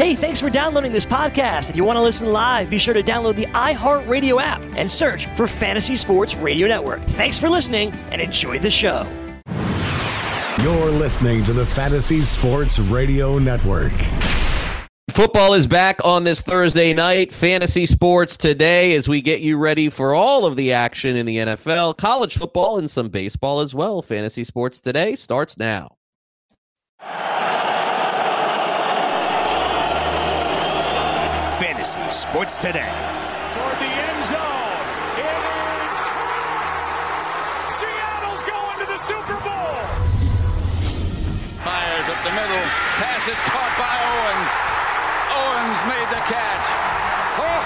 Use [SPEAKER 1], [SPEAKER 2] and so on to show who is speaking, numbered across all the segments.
[SPEAKER 1] Hey, thanks for downloading this podcast. If you want to listen live, be sure to download the iHeartRadio app and search for Fantasy Sports Radio Network. Thanks for listening and enjoy the show.
[SPEAKER 2] You're listening to the Fantasy Sports Radio Network.
[SPEAKER 3] Football is back on this Thursday night. Fantasy sports today as we get you ready for all of the action in the NFL, college football, and some baseball as well. Fantasy sports today starts now.
[SPEAKER 4] Fantasy sports today.
[SPEAKER 5] Toward the end zone. It is caught. Seattle's going to the Super Bowl.
[SPEAKER 6] Fires up the middle. Pass is caught by Owens. Owens made the catch. Oh,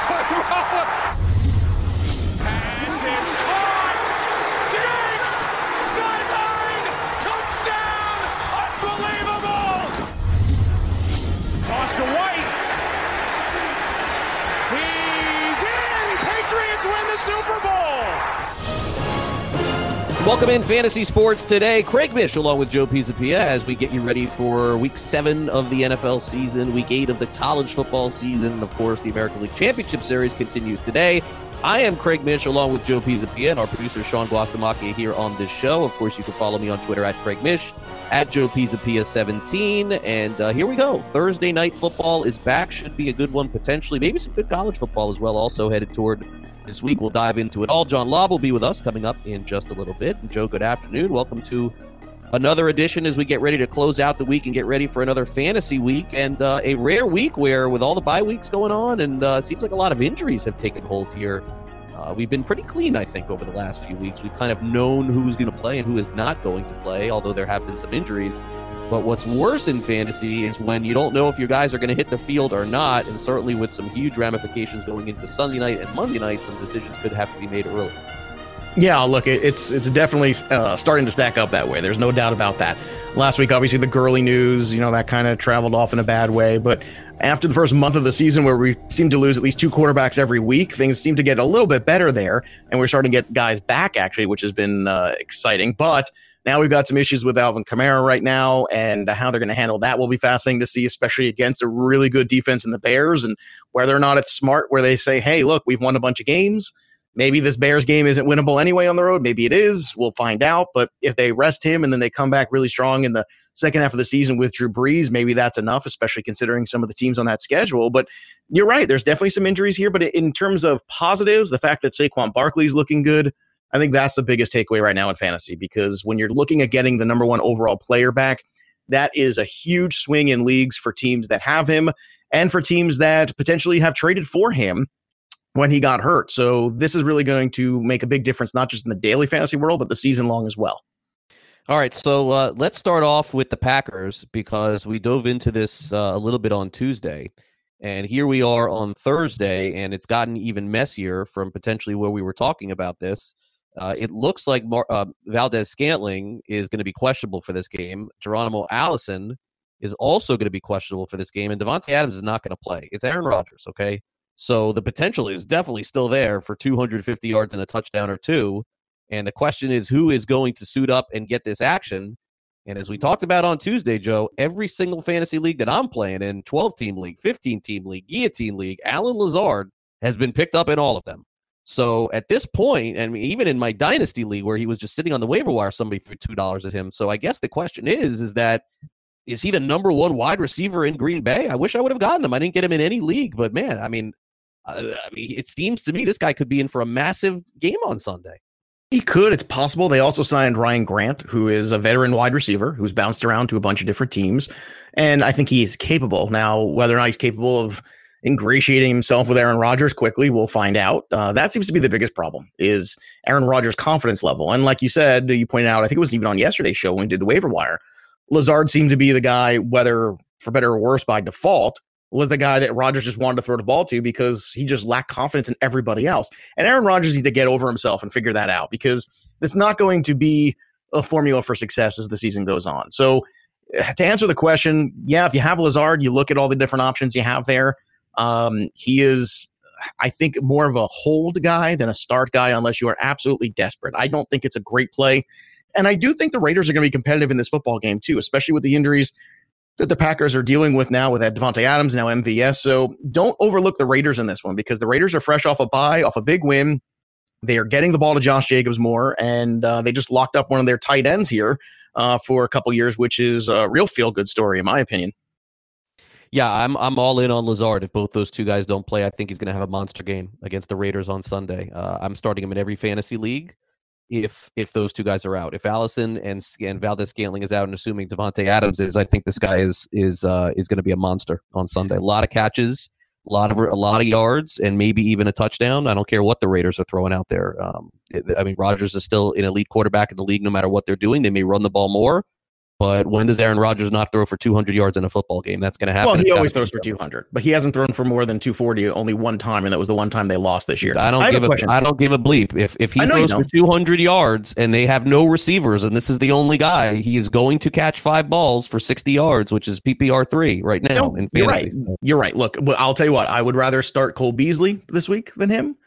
[SPEAKER 5] Pass is caught. Diggs. Sideline. Touchdown. Unbelievable. Toss to White.
[SPEAKER 3] Welcome in Fantasy Sports today. Craig Mish along with Joe Pisapia as we get you ready for week seven of the NFL season, week eight of the college football season. And of course, the American League Championship Series continues today. I am Craig Mish along with Joe Pisapia and our producer Sean Guastamacchia here on this show. Of course, you can follow me on Twitter at Craig Mish, at Joe Pisapia17. And uh, here we go. Thursday night football is back. Should be a good one potentially. Maybe some good college football as well. Also headed toward this week. We'll dive into it all. John Laub will be with us coming up in just a little bit. And Joe, good afternoon. Welcome to another edition as we get ready to close out the week and get ready for another fantasy week and uh, a rare week where, with all the bye weeks going on, and uh, seems like a lot of injuries have taken hold here. Uh, we've been pretty clean, I think, over the last few weeks. We've kind of known who's going to play and who is not going to play, although there have been some injuries. But what's worse in fantasy is when you don't know if your guys are going to hit the field or not, and certainly with some huge ramifications going into Sunday night and Monday night, some decisions could have to be made early.
[SPEAKER 7] Yeah, look, it's it's definitely uh, starting to stack up that way. There's no doubt about that. Last week, obviously, the girly news, you know, that kind of traveled off in a bad way. But after the first month of the season, where we seemed to lose at least two quarterbacks every week, things seem to get a little bit better there, and we're starting to get guys back actually, which has been uh, exciting. But now we've got some issues with Alvin Kamara right now, and how they're going to handle that will be fascinating to see, especially against a really good defense in the Bears, and whether or not it's smart where they say, "Hey, look, we've won a bunch of games." Maybe this Bears game isn't winnable anyway on the road. Maybe it is. We'll find out. But if they rest him and then they come back really strong in the second half of the season with Drew Brees, maybe that's enough, especially considering some of the teams on that schedule. But you're right. There's definitely some injuries here. But in terms of positives, the fact that Saquon Barkley is looking good, I think that's the biggest takeaway right now in fantasy because when you're looking at getting the number one overall player back, that is a huge swing in leagues for teams that have him and for teams that potentially have traded for him when he got hurt. So this is really going to make a big difference, not just in the daily fantasy world, but the season long as well.
[SPEAKER 3] All right, so uh, let's start off with the Packers because we dove into this uh, a little bit on Tuesday. And here we are on Thursday, and it's gotten even messier from potentially where we were talking about this. Uh, it looks like Mar- uh, Valdes Scantling is going to be questionable for this game. Geronimo Allison is also going to be questionable for this game, and Davante Adams is not going to play. It's Aaron Rodgers, okay? So the potential is definitely still there for 250 yards and a touchdown or two. And the question is who is going to suit up and get this action? And as we talked about on Tuesday, Joe, every single fantasy league that I'm playing in 12 team league, 15 team league, guillotine league, Allen Lazard has been picked up in all of them. So at this point, and even in my dynasty league where he was just sitting on the waiver wire, somebody threw two dollars at him. So I guess the question is, is that is he the number one wide receiver in Green Bay? I wish I would have gotten him. I didn't get him in any league, but man, I mean, uh, I mean, it seems to me this guy could be in for a massive game on Sunday.
[SPEAKER 7] He could. It's possible. They also signed Ryan Grant, who is a veteran wide receiver who's bounced around to a bunch of different teams. And I think he's capable. Now, whether or not he's capable of ingratiating himself with Aaron Rodgers quickly, we'll find out. Uh, that seems to be the biggest problem is Aaron Rodgers' confidence level. And like you said, you pointed out, I think it was even on yesterday's show when we did the waiver wire. Lazard seemed to be the guy, whether for better or worse by default, was the guy that Rodgers just wanted to throw the ball to because he just lacked confidence in everybody else. And Aaron Rodgers needs to get over himself and figure that out because it's not going to be a formula for success as the season goes on. So to answer the question, yeah, if you have Lazard, you look at all the different options you have there. Um, he is, I think, more of a hold guy than a start guy unless you are absolutely desperate. I don't think it's a great play. And I do think the Raiders are going to be competitive in this football game too, especially with the injuries that the Packers are dealing with now with Davante Adams, now MVS. So don't overlook the Raiders in this one because the Raiders are fresh off a bye, off a big win. They are getting the ball to Josh Jacobs more, and uh, they just locked up one of their tight ends here uh, for a couple years, which is a real feel good story, in my opinion.
[SPEAKER 3] Yeah, I'm I'm all in on Lazard. If both those two guys don't play, I think he's going to have a monster game against the Raiders on Sunday. Uh, I'm starting him in every fantasy league if if those two guys are out. If Allison and and Valdes Scantling is out, and assuming Davante Adams is, I think this guy is is uh, is going to be a monster on Sunday. A lot of catches, a lot of a lot of yards, and maybe even a touchdown. I don't care what the Raiders are throwing out there. Um, I mean, Rodgers is still an elite quarterback in the league, no matter what they're doing. They may run the ball more, but when does Aaron Rodgers not throw for 200 yards in a football game? That's going to happen.
[SPEAKER 7] Well, he always throws for 200, but he hasn't thrown for more than 240 only one time, and that was the one time they lost this year.
[SPEAKER 3] I don't I give a, a I don't give a bleep. If if he throws for 200 yards and they have no receivers, and this is the only guy, he is going to catch five balls for 60 yards, which is PPR three right now. No,
[SPEAKER 7] you're right. You're right. Look, I'll tell you what. I would rather start Cole Beasley this week than him.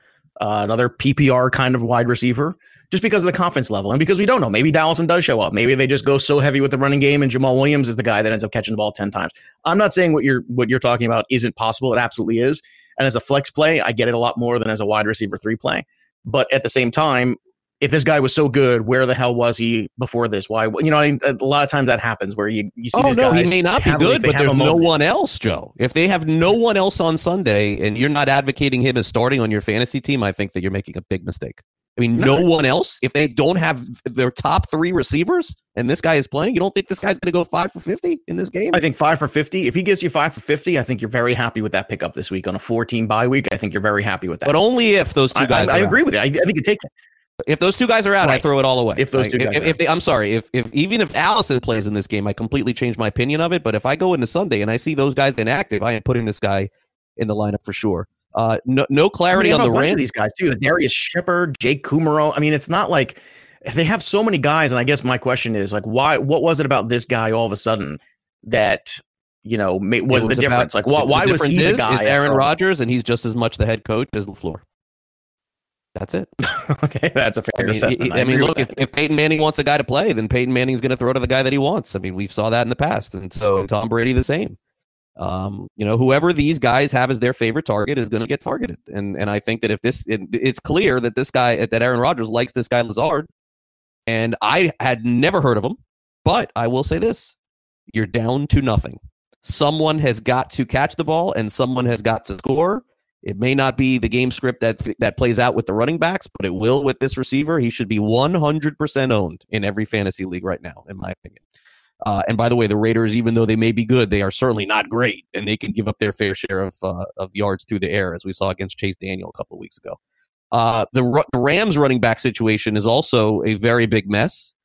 [SPEAKER 7] Uh, another PPR kind of wide receiver just because of the confidence level and because we don't know. Maybe Dallison does show up. Maybe they just go so heavy with the running game and Jamaal Williams is the guy that ends up catching the ball 10 times. I'm not saying what you're what you're talking about isn't possible. It absolutely is. And as a flex play, I get it a lot more than as a wide receiver three play. But at the same time, if this guy was so good, where the hell was he before this? Why? You know, I mean, a lot of times that happens where you, you see. Oh no,
[SPEAKER 3] he may not be good, but there's no one else, Joe. If they have no one else on Sunday, and you're not advocating him as starting on your fantasy team, I think that you're making a big mistake. I mean, no, one else. If they don't have their top three receivers, and this guy is playing, you don't think this guy's going to go five for fifty in this game?
[SPEAKER 7] I think five for fifty. If he gives you five for fifty, I think you're very happy with that pickup this week on a four-team bye week. I think you're very happy with that.
[SPEAKER 3] But only if those two guys.
[SPEAKER 7] I, I, I agree with you. I, I think you take.
[SPEAKER 3] If those two guys are out, right. I throw it all away.
[SPEAKER 7] If those
[SPEAKER 3] like,
[SPEAKER 7] two guys,
[SPEAKER 3] if, if they, I'm sorry, if if even if Allison plays in this game, I completely change my opinion of it. But if I go into Sunday and I see those guys inactive, I am putting this guy in the lineup for sure. Uh, no, no clarity I mean, on the Rams.
[SPEAKER 7] these guys too. The Darrius Shepherd, Jake Kumerow. I mean, it's not like they have so many guys. And I guess my question is like, why? What was it about this guy all of a sudden that you know was, was the difference? About, like, why, why was he
[SPEAKER 3] is,
[SPEAKER 7] the guy?
[SPEAKER 3] Is Aaron Rodgers, and he's just as much the head coach as LaFleur. That's it.
[SPEAKER 7] okay, that's a fair
[SPEAKER 3] I mean,
[SPEAKER 7] assessment.
[SPEAKER 3] I, I mean, look, if, if Peyton Manning wants a guy to play, then Peyton Manning's going to throw to the guy that he wants. I mean, we saw that in the past, and so Tom Brady the same. Um, you know, whoever these guys have as their favorite target is going to get targeted. And and I think that if this, it, it's clear that this guy, that Aaron Rodgers likes this guy Lazard, and I had never heard of him, but I will say this: you're down to nothing. Someone has got to catch the ball, and someone has got to score. It may not be the game script that that plays out with the running backs, but it will with this receiver. He should be 100% owned in every fantasy league right now, in my opinion. Uh, and by the way, the Raiders, even though they may be good, they are certainly not great, and they can give up their fair share of uh, of yards through the air, as we saw against Chase Daniel a couple of weeks ago. Uh, the, the Rams running back situation is also a very big mess.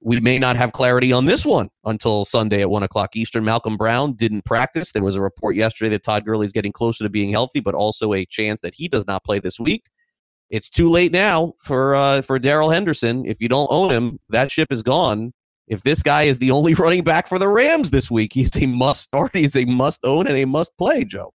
[SPEAKER 3] We may not have clarity on this one until Sunday at one o'clock Eastern. Malcolm Brown didn't practice. There was a report yesterday that Todd Gurley is getting closer to being healthy, but also a chance that he does not play this week. It's too late now for uh, for Darrell Henderson. If you don't own him, that ship is gone if this guy is the only running back for the Rams this week, he's a must start, he's a must own, and a must play, Joe.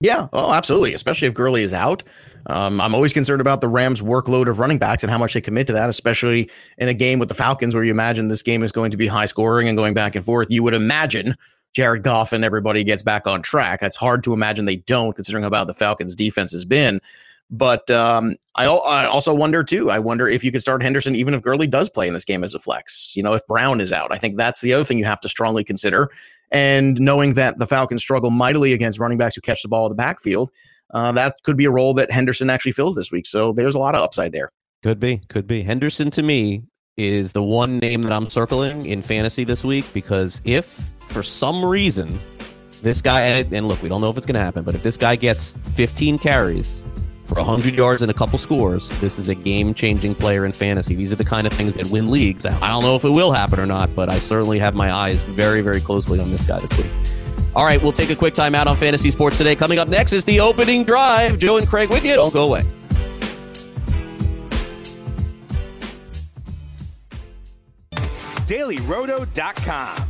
[SPEAKER 7] Yeah, oh, absolutely. Especially if Gurley is out. Um, I'm always concerned about the Rams' workload of running backs and how much they commit to that, especially in a game with the Falcons where you imagine this game is going to be high scoring and going back and forth. You would imagine Jared Goff and everybody gets back on track. It's hard to imagine they don't, considering how bad the Falcons' defense has been. But um, I, I, also wonder too. I wonder if you could start Henderson even if Gurley does play in this game as a flex. You know, if Brown is out, I think that's the other thing you have to strongly consider. And knowing that the Falcons struggle mightily against running backs who catch the ball in the backfield, uh, that could be a role that Henderson actually fills this week. So there's a lot of upside there.
[SPEAKER 3] Could be, could be. Henderson to me is the one name that I'm circling in fantasy this week because if for some reason this guy and look, we don't know if it's going to happen, but if this guy gets 15 carries for 100 yards and a couple scores, this is a game changing player in fantasy. These are the kind of things that win leagues. I don't know if it will happen or not, but I certainly have my eyes very, very closely on this guy this week. All right, we'll take a quick time out on fantasy sports today. Coming up next is the opening drive. Joe and Craig with you. Don't go away.
[SPEAKER 5] DailyRoto.com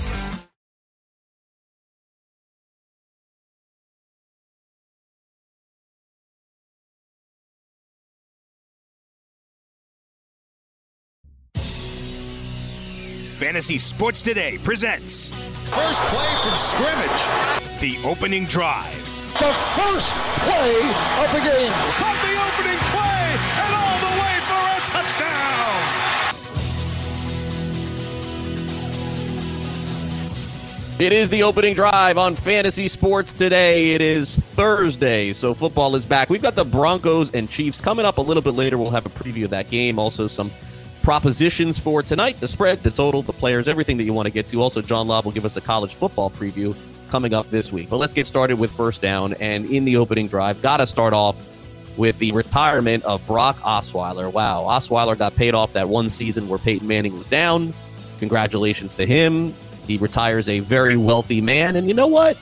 [SPEAKER 4] Fantasy Sports Today presents
[SPEAKER 8] First play from scrimmage.
[SPEAKER 4] the opening drive.
[SPEAKER 8] The first play of the game.
[SPEAKER 5] Caught the opening play and all the way for a touchdown.
[SPEAKER 3] It is the opening drive on Fantasy Sports today. It is Thursday, so football is back. We've got the Broncos and Chiefs coming up a little bit later. We'll have a preview of that game. Also, some propositions for tonight the spread, the total, the players, everything that you want to get to. Also, John Laub will give us a college football preview coming up this week. But let's get started with first down. And in the opening drive, got to start off with the retirement of Brock Osweiler. Wow, Osweiler got paid off that one season where Peyton Manning was down. Congratulations to him. He retires a very wealthy man. And you know what?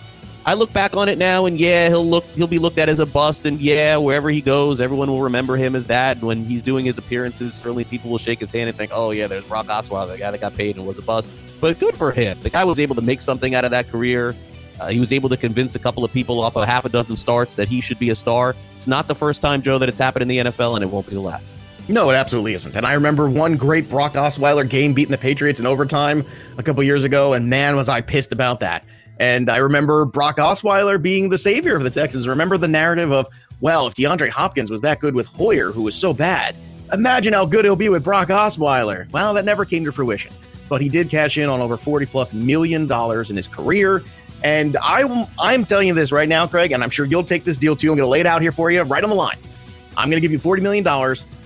[SPEAKER 3] I look back on it now, and yeah, he'll look he'll be looked at as a bust, and yeah, wherever he goes, everyone will remember him as that. When he's doing his appearances, certainly people will shake his hand and think, "Oh yeah, there's Brock Osweiler, the guy that got paid and was a bust." But good for him. The guy was able to make something out of that career. Uh, he was able to convince a couple of people off of half a dozen starts that he should be a star. It's not the first time, Joe, that it's happened in the NFL, and it won't be the last.
[SPEAKER 7] No, it absolutely isn't. And I remember one great Brock Osweiler game beating the Patriots in overtime a couple years ago, and man, was I pissed about that. And I remember Brock Osweiler being the savior of the Texans. Remember the narrative of, well, if DeAndre Hopkins was that good with Hoyer, who was so bad, imagine how good he'll be with Brock Osweiler. Well, that never came to fruition. But he did cash in on over 40 plus million dollars in his career. And I, I'm telling you this right now, Craig, and I'm sure you'll take this deal too. I'm going to lay it out here for you right on the line. I'm going to give you $40 million,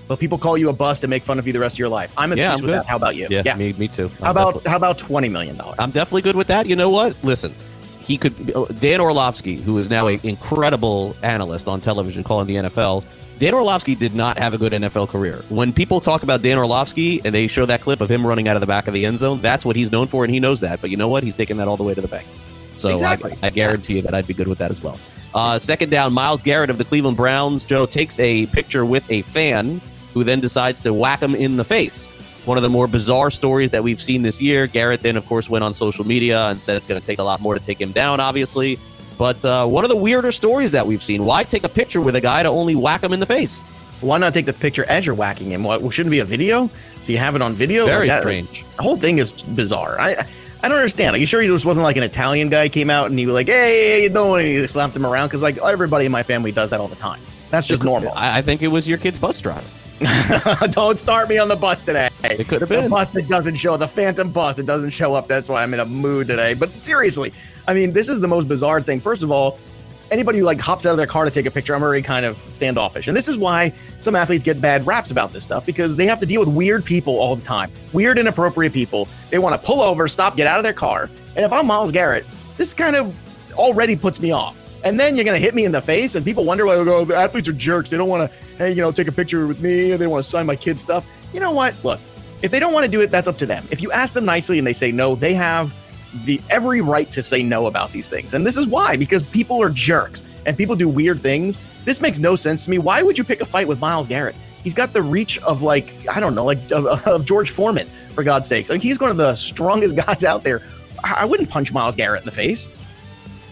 [SPEAKER 7] but people call you a bust and make fun of you the rest of your life. I'm at
[SPEAKER 3] Yeah,
[SPEAKER 7] peace
[SPEAKER 3] I'm
[SPEAKER 7] with
[SPEAKER 3] good.
[SPEAKER 7] that. How about you?
[SPEAKER 3] Yeah, Me, me too.
[SPEAKER 7] How
[SPEAKER 3] I'm
[SPEAKER 7] about
[SPEAKER 3] definitely-
[SPEAKER 7] how about $20 million?
[SPEAKER 3] I'm definitely good with that. You know what? Listen, he could. Dan Orlovsky, who is now an incredible analyst on television calling the NFL, Dan Orlovsky did not have a good NFL career. When people talk about Dan Orlovsky and they show that clip of him running out of the back of the end zone, that's what he's known for, and he knows that. But you know what? He's taking that all the way to the bank. So
[SPEAKER 7] Exactly.
[SPEAKER 3] I, I guarantee you that I'd be good with that as well. Uh, second down, Myles Garrett of the Cleveland Browns. Joe takes a picture with a fan who then decides to whack him in the face. One of the more bizarre stories that we've seen this year. Garrett then, of course, went on social media and said it's going to take a lot more to take him down, obviously. But uh, one of the weirder stories that we've seen. Why take a picture with a guy to only whack him in the face?
[SPEAKER 7] Why not take the picture as you're whacking him? What shouldn't be a video? So you have it on video?
[SPEAKER 3] Very
[SPEAKER 7] Like that-
[SPEAKER 3] strange.
[SPEAKER 7] The whole thing is bizarre. I I don't understand. Are you sure he just wasn't like an Italian guy came out and he was like, "Hey, you doing?" And he slapped him around because like everybody in my family does that all the time. That's just normal.
[SPEAKER 3] I, I think it was your kid's bus driver.
[SPEAKER 7] don't start me on the bus today.
[SPEAKER 3] It could have been.
[SPEAKER 7] The bus that doesn't show, the phantom bus, it doesn't show up. That's why I'm in a mood today. But seriously, I mean, this is the most bizarre thing. First of all, anybody who like hops out of their car to take a picture, I'm already kind of standoffish. And this is why some athletes get bad raps about this stuff because they have to deal with weird people all the time. Weird, inappropriate people. They want to pull over, stop, get out of their car. And if I'm Myles Garrett, this kind of already puts me off. And then you're going to hit me in the face, and people wonder why they go, the athletes are jerks. They don't want to, hey, you know, take a picture with me, or they want to sign my kid's stuff. You know what? Look, if they don't want to do it, that's up to them. If you ask them nicely and they say no, they have the every right to say no about these things. And this is why, because people are jerks and people do weird things. This makes no sense to me. Why would you pick a fight with Myles Garrett? He's got the reach of like, I don't know, like of, of George Foreman, for God's sakes. Like he's one of the strongest guys out there. I I wouldn't punch Myles Garrett in the face.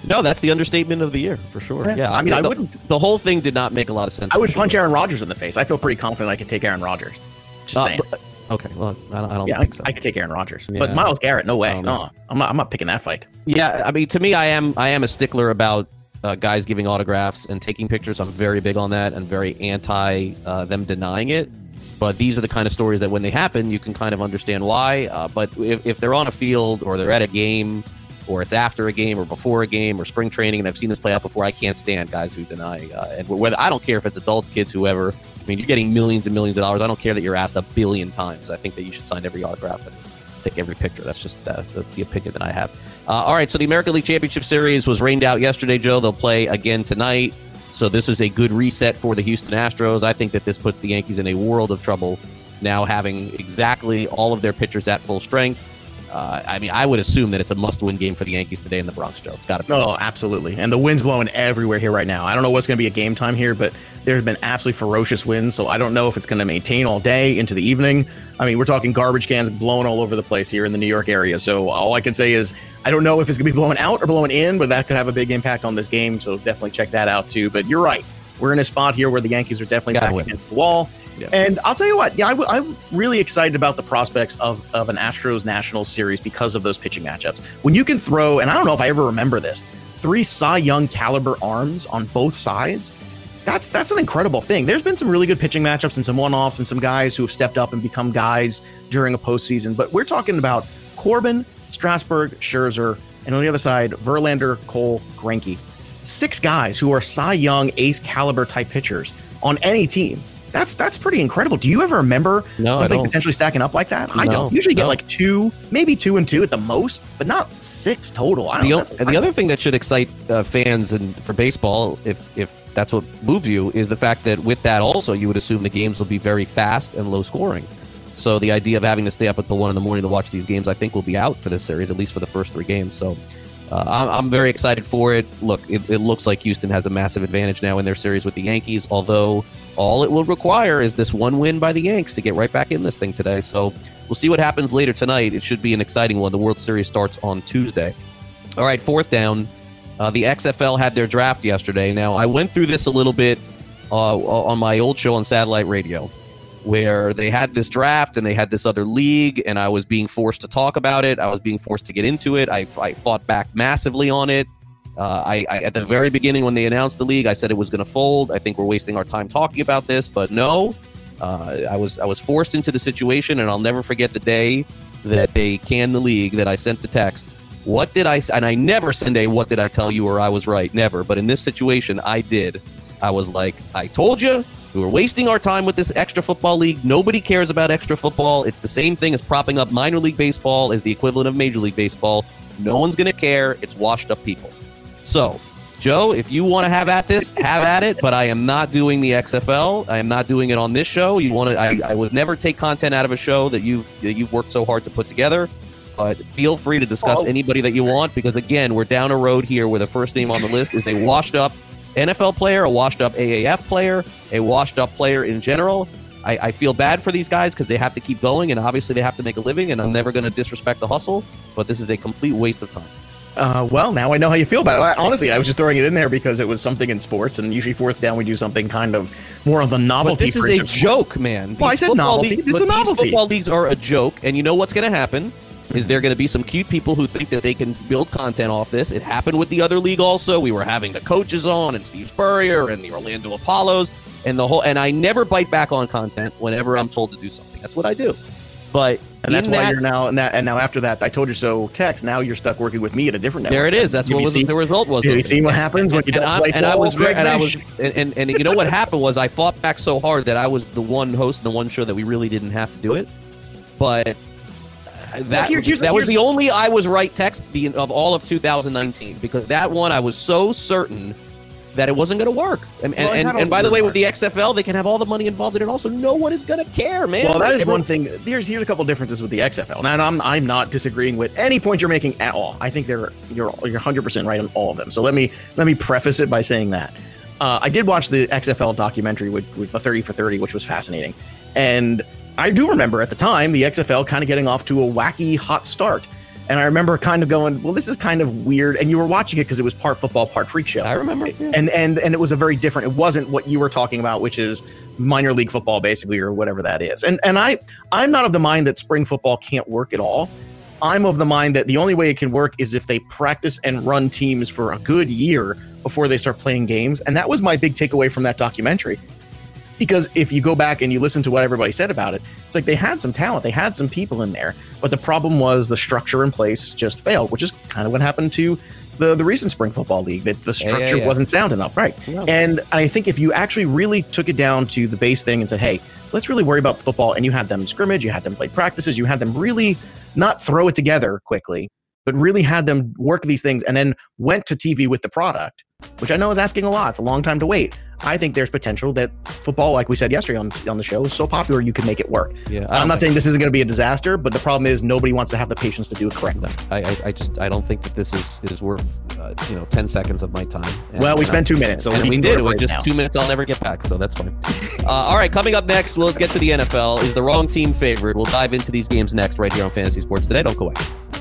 [SPEAKER 3] No, that's the understatement of the year for sure.
[SPEAKER 7] Yeah.
[SPEAKER 3] Yeah,
[SPEAKER 7] I mean, I
[SPEAKER 3] the,
[SPEAKER 7] wouldn't-
[SPEAKER 3] The whole thing did not make a lot of sense.
[SPEAKER 7] I would
[SPEAKER 3] sure.
[SPEAKER 7] punch Aaron Rodgers in the face. I feel pretty confident I could take Aaron Rodgers. Just
[SPEAKER 3] Uh,
[SPEAKER 7] saying.
[SPEAKER 3] but- okay, well, I don't, I don't
[SPEAKER 7] yeah,
[SPEAKER 3] think so.
[SPEAKER 7] I could take Aaron Rodgers.
[SPEAKER 3] Yeah.
[SPEAKER 7] But Myles Garrett, no way.
[SPEAKER 3] I don't know.
[SPEAKER 7] No, I'm not, I'm not picking that fight.
[SPEAKER 3] Yeah, I mean, to me, I am I am a stickler about uh, guys giving autographs and taking pictures. I'm very big on that and very anti uh, them denying it. But these are the kind of stories that when they happen, you can kind of understand why. Uh, but if, if they're on a field or they're at a game or it's after a game or before a game or spring training, and I've seen this play out before, I can't stand guys who deny. Uh, and whether I don't care if it's adults, kids, whoever. I mean, you're getting millions and millions of dollars. I don't care that you're asked a billion times. I think that you should sign every autograph and take every picture. That's just uh, the, the, opinion that I have. Uh, all right, so the American League Championship Series was rained out yesterday, Joe. They'll play again tonight. So this is a good reset for the Houston Astros. I think that this puts the Yankees in a world of trouble now having exactly all of their pitchers at full strength. Uh, I mean, I would assume that it's a must-win game for the Yankees today in the Bronx, Joe. It's got to be.
[SPEAKER 7] Oh, absolutely. And the wind's blowing everywhere here right now. I don't know what's going to be a game time here, but there's been absolutely ferocious winds, so I don't know if it's going to maintain all day into the evening. I mean, we're talking garbage cans blowing all over the place here in the New York area. So all I can say is I don't know if it's going to be blowing out or blowing in, but that could have a big impact on this game. So definitely check that out too. But you're right. We're in a spot here where the Yankees are definitely Gotta back win. against the wall. Yeah. And I'll tell you what, yeah, I, am really excited about the prospects of, of an Astros National Series because of those pitching matchups. When you can throw, and I don't know if I ever remember this, three Cy Young caliber arms on both sides. That's that's an incredible thing. There's been some really good pitching matchups and some one-offs and some guys who have stepped up and become guys during a postseason. But we're talking about Corbin, Strasburg, Scherzer, and on the other side, Verlander, Cole, Greinke. Six guys who are Cy Young ace caliber type pitchers on any team. That's that's pretty incredible. Do you ever remember no, something potentially stacking up like that? No, I don't. Usually no. get like two, maybe two and two at the most, but not six total. I
[SPEAKER 3] don't the, and the other thing that should excite uh, fans and for baseball, if if that's what moves you, is the fact that with that also you would assume the games will be very fast and low scoring. So the idea of having to stay up until one in the morning to watch these games, I think, will be out for this series, at least for the first three games. So uh, I'm, I'm, very excited for it. Look, it, it, looks like Houston has a massive advantage now in their series with the Yankees, although all it will require is this one win by the Yanks to get right back in this thing today. So we'll see what happens later tonight. It should be an exciting one. The World Series starts on Tuesday. All right, fourth down. Uh, the XFL had their draft yesterday. Now, I went through this a little bit uh, on my old show on satellite radio where they had this draft and they had this other league, and I was being forced to talk about it. I was being forced to get into it. I, I fought back massively on it. Uh, I, I, at the very beginning when they announced the league, I said it was going to fold. I think we're wasting our time talking about this, but no, uh, I was I was forced into the situation, and I'll never forget the day that they canned the league. That I sent the text. What did I? And I never send a "What did I tell you?" or "I was right." Never. But in this situation, I did. I was like, "I told you." We were wasting our time with this extra football league. Nobody cares about extra football. It's the same thing as propping up minor league baseball as the equivalent of major league baseball. No one's going to care. It's washed up people. So, Joe, if you want to have at this, have at it. But I am not doing the XFL. I am not doing it on this show. You want to? I, I would never take content out of a show that you've that you've worked so hard to put together. But feel free to discuss oh. anybody that you want because again, we're down a road here where the first name on the list is a washed up NFL player, a washed up AAF player, a washed up player in general. I, I feel bad for these guys because they have to keep going and obviously they have to make a living. And I'm never going to disrespect the hustle, but this is a complete waste of time.
[SPEAKER 7] Uh, well, now I know how you feel about it. Honestly, I was just throwing it in there because it was something in sports, and usually fourth down we do something kind of more of the novelty.
[SPEAKER 3] But this is a joke, man.
[SPEAKER 7] Well, I said novelty.
[SPEAKER 3] this is a novelty. These football leagues are a joke, and you know what's going to happen? Is there going to be some cute people who think that they can build content off this? It happened with the other league also. We were having the coaches on and Steve Spurrier and the Orlando Apollos and the whole. And I never bite back on content whenever I'm told to do something. That's what I do. But
[SPEAKER 7] and that's why you're now and, that, and now after that, I told you so. Text. Now you're stuck working with me at a different network.
[SPEAKER 3] There it is. That's what was, the result was.
[SPEAKER 7] You seen what happens when you and, don't play
[SPEAKER 3] and I was and I was and, and, and you know what happened was I fought back so hard that I was the one host in the one show that we really didn't have to do it. But uh, that, here, here's, that was the only I was right text the, of all of 2019 because that one I was so certain that it wasn't going to work. And, well, and, and, and by the way, with the XFL, they can have all the money involved in it. Also, no one is going to care, man.
[SPEAKER 7] Well, that is one thing. Here's here's a couple differences with the XFL. Now, I'm I'm not disagreeing with any point you're making at all. I think they're you're you're 100 percent right on all of them. So let me let me preface it by saying that uh, I did watch the XFL documentary with, with the 30 for 30, which was fascinating, and I do remember at the time the XFL kind of getting off to a wacky hot start. And I remember kind of going, well, this is kind of weird. And you were watching it because it was part football, part freak show.
[SPEAKER 3] I remember. Yeah.
[SPEAKER 7] And and and it was a very different. It wasn't what you were talking about, which is minor league football, basically, or whatever that is. And and I I'm not of the mind that spring football can't work at all. I'm of the mind that the only way it can work is if they practice and run teams for a good year before they start playing games. And that was my big takeaway from that documentary because if you go back and you listen to what everybody said about it, it's like they had some talent, they had some people in there, but the problem was the structure in place just failed, which is kind of what happened to the the recent spring football league that the structure yeah, yeah, yeah. wasn't sound enough, right? And I think if you actually really took it down to the base thing and said, "Hey, let's really worry about football," and you had them scrimmage, you had them play practices, you had them really not throw it together quickly, but really had them work these things and then went to TV with the product, which I know is asking a lot. It's a long time to wait. I think there's potential that football, like we said yesterday on, on the show, is so popular you can make it work.
[SPEAKER 3] Yeah,
[SPEAKER 7] I'm not saying this isn't going to be a disaster, but the problem is nobody wants to have the patience to do it correctly.
[SPEAKER 3] I, I, I just I don't think that this is is worth uh, you know ten seconds of my time. And,
[SPEAKER 7] well, we
[SPEAKER 3] uh,
[SPEAKER 7] spent two minutes, so
[SPEAKER 3] and
[SPEAKER 7] we,
[SPEAKER 3] we did. It was just
[SPEAKER 7] now.
[SPEAKER 3] two minutes. I'll never get back, so that's fine. uh, all right, coming up next, well, let's get to the NFL. Is the wrong team favored? We'll dive into these games next, right here on Fantasy Sports Today. Don't go away.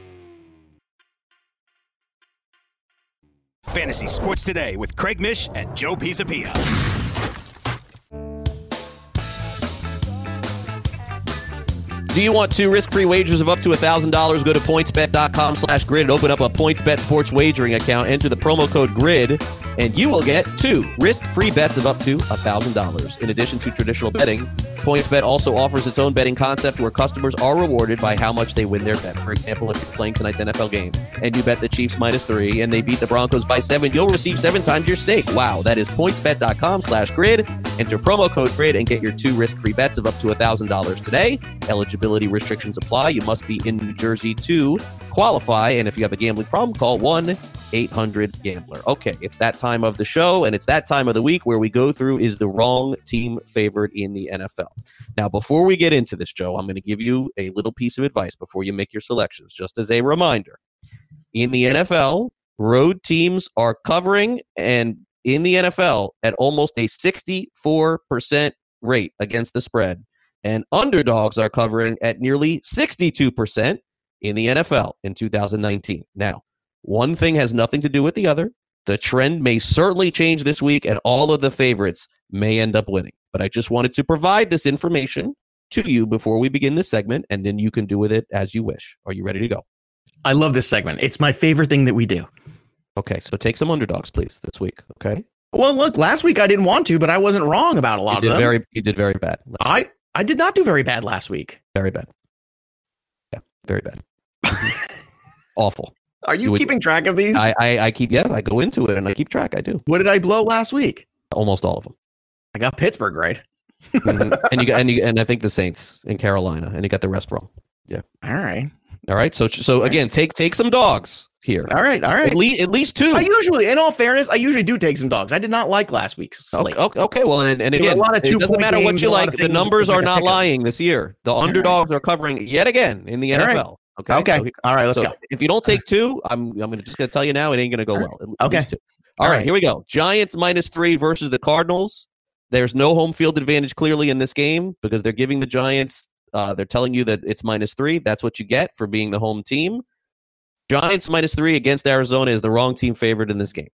[SPEAKER 4] Fantasy Sports Today with Craig Mish and Joe Pisapia.
[SPEAKER 3] Do you want two risk-free wagers of up to $1,000? Go to pointsbet.com slash grid and open up a PointsBet sports wagering account. Enter the promo code GRID, and you will get two risk-free bets of up to $1,000. In addition to traditional betting, PointsBet also offers its own betting concept where customers are rewarded by how much they win their bet. For example, if you're playing tonight's NFL game and you bet the Chiefs minus three and they beat the Broncos by seven, you'll receive seven times your stake. Wow, that is pointsbet.com slash grid. Enter promo code GRID and get your two risk-free bets of up to $1,000 today. Eligibility restrictions apply. You must be in New Jersey to qualify. And if you have a gambling problem, call 1 800 Gambler. Okay, it's that time of the show and it's that time of the week where we go through is the wrong team favored in the NFL. Now, before we get into this, Joe, I'm going to give you a little piece of advice before you make your selections, just as a reminder. In the NFL, road teams are covering and in the NFL at almost a 64% rate against the spread. And underdogs are covering at nearly 62% in the NFL in 2019. Now, one thing has nothing to do with the other. The trend may certainly change this week, and all of the favorites may end up winning. But I just wanted to provide this information to you before we begin this segment, and then you can do with it as you wish. Are you ready to go?
[SPEAKER 7] I love this segment. It's my favorite thing that we do.
[SPEAKER 3] Okay, so take some underdogs, please, this week. Okay,
[SPEAKER 7] Well, look, last week I didn't want to, but I wasn't wrong about a lot
[SPEAKER 3] you
[SPEAKER 7] of
[SPEAKER 3] did
[SPEAKER 7] them.
[SPEAKER 3] very, you did very bad.
[SPEAKER 7] I I did not do very bad last week.
[SPEAKER 3] Very bad. Yeah, very bad. Awful.
[SPEAKER 7] Are you,
[SPEAKER 3] You would-
[SPEAKER 7] keeping track of these?
[SPEAKER 3] I, I, I keep, yeah, I go into it and I keep track. I do
[SPEAKER 7] what did I blow last week?
[SPEAKER 3] almost all of them.
[SPEAKER 7] I got Pittsburgh right.
[SPEAKER 3] Mhm. and you got, and you, and I think the Saints in Carolina, and you got the rest wrong. Yeah.
[SPEAKER 7] All right.
[SPEAKER 3] All right. So, so again, take, take some dogs here.
[SPEAKER 7] All right. All right.
[SPEAKER 3] At least, at least two.
[SPEAKER 7] I usually, in all fairness, I usually do take some dogs. I did not like last week's slate.
[SPEAKER 3] Okay, okay, well, and, and
[SPEAKER 7] were a
[SPEAKER 3] again,
[SPEAKER 7] lot of
[SPEAKER 3] it doesn't matter what
[SPEAKER 7] games
[SPEAKER 3] you
[SPEAKER 7] and a lot
[SPEAKER 3] like. The numbers are not lying this year. The underdogs are covering yet again in the
[SPEAKER 7] All right.
[SPEAKER 3] NFL. Okay.
[SPEAKER 7] Okay.
[SPEAKER 3] So,
[SPEAKER 7] all right. Let's
[SPEAKER 3] so
[SPEAKER 7] go.
[SPEAKER 3] if you don't take two, I'm I'm gonna just gonna tell you now, it ain't gonna go well. At- at
[SPEAKER 7] Okay.
[SPEAKER 3] two. All
[SPEAKER 7] All
[SPEAKER 3] right,
[SPEAKER 7] right.
[SPEAKER 3] here we go. Giants minus three versus the Cardinals. There's no home field advantage clearly in this game because they're giving the Giants. Uh, they're telling you that it's minus three. That's what you get for being the home team. Giants minus three against Arizona is the wrong team favored in this game.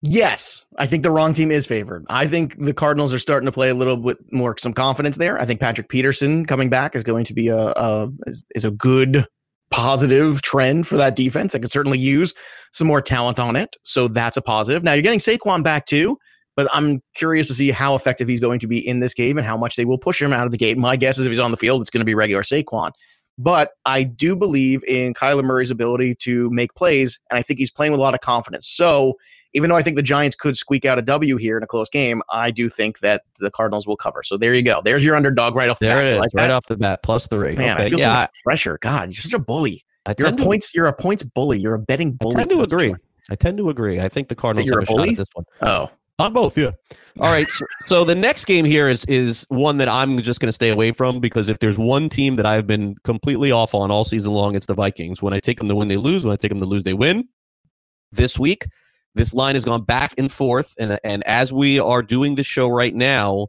[SPEAKER 7] Yes, I think the wrong team is favored. I think the Cardinals are starting to play a little bit more some confidence there. I think Patrick Peterson coming back is going to be a, a is, is a good positive trend for that defense. I could certainly use some more talent on it, so that's a positive. Now you're getting Saquon back too, but I'm curious to see how effective he's going to be in this game and how much they will push him out of the gate. My guess is if he's on the field, it's going to be regular Saquon. But I do believe in Kyler Murray's ability to make plays, and I think he's playing with a lot of confidence. So even though I think the Giants could squeak out a W here in a close game, I do think that the Cardinals will cover. So there you go. There's your underdog right off the
[SPEAKER 3] There
[SPEAKER 7] bat.
[SPEAKER 3] it is,
[SPEAKER 7] like
[SPEAKER 3] right
[SPEAKER 7] that?
[SPEAKER 3] off the bat, plus three.
[SPEAKER 7] Man,
[SPEAKER 3] okay.
[SPEAKER 7] I feel
[SPEAKER 3] yeah,
[SPEAKER 7] so much pressure. God, you're such a bully.
[SPEAKER 3] I, I
[SPEAKER 7] You're a
[SPEAKER 3] to-
[SPEAKER 7] points. You're a points bully. You're a betting bully.
[SPEAKER 3] I tend to agree. I tend to agree. I think the Cardinals have
[SPEAKER 7] a
[SPEAKER 3] a shot at this one.
[SPEAKER 7] Oh,
[SPEAKER 3] On both, yeah. All right. So, so the next game here is is one that I'm just going to stay away from because if there's one team that I've been completely off on all season long, it's the Vikings. When I take them to win, they lose. When I take them to lose, they win. This week, this line has gone back and forth, and and as we are doing the show right now,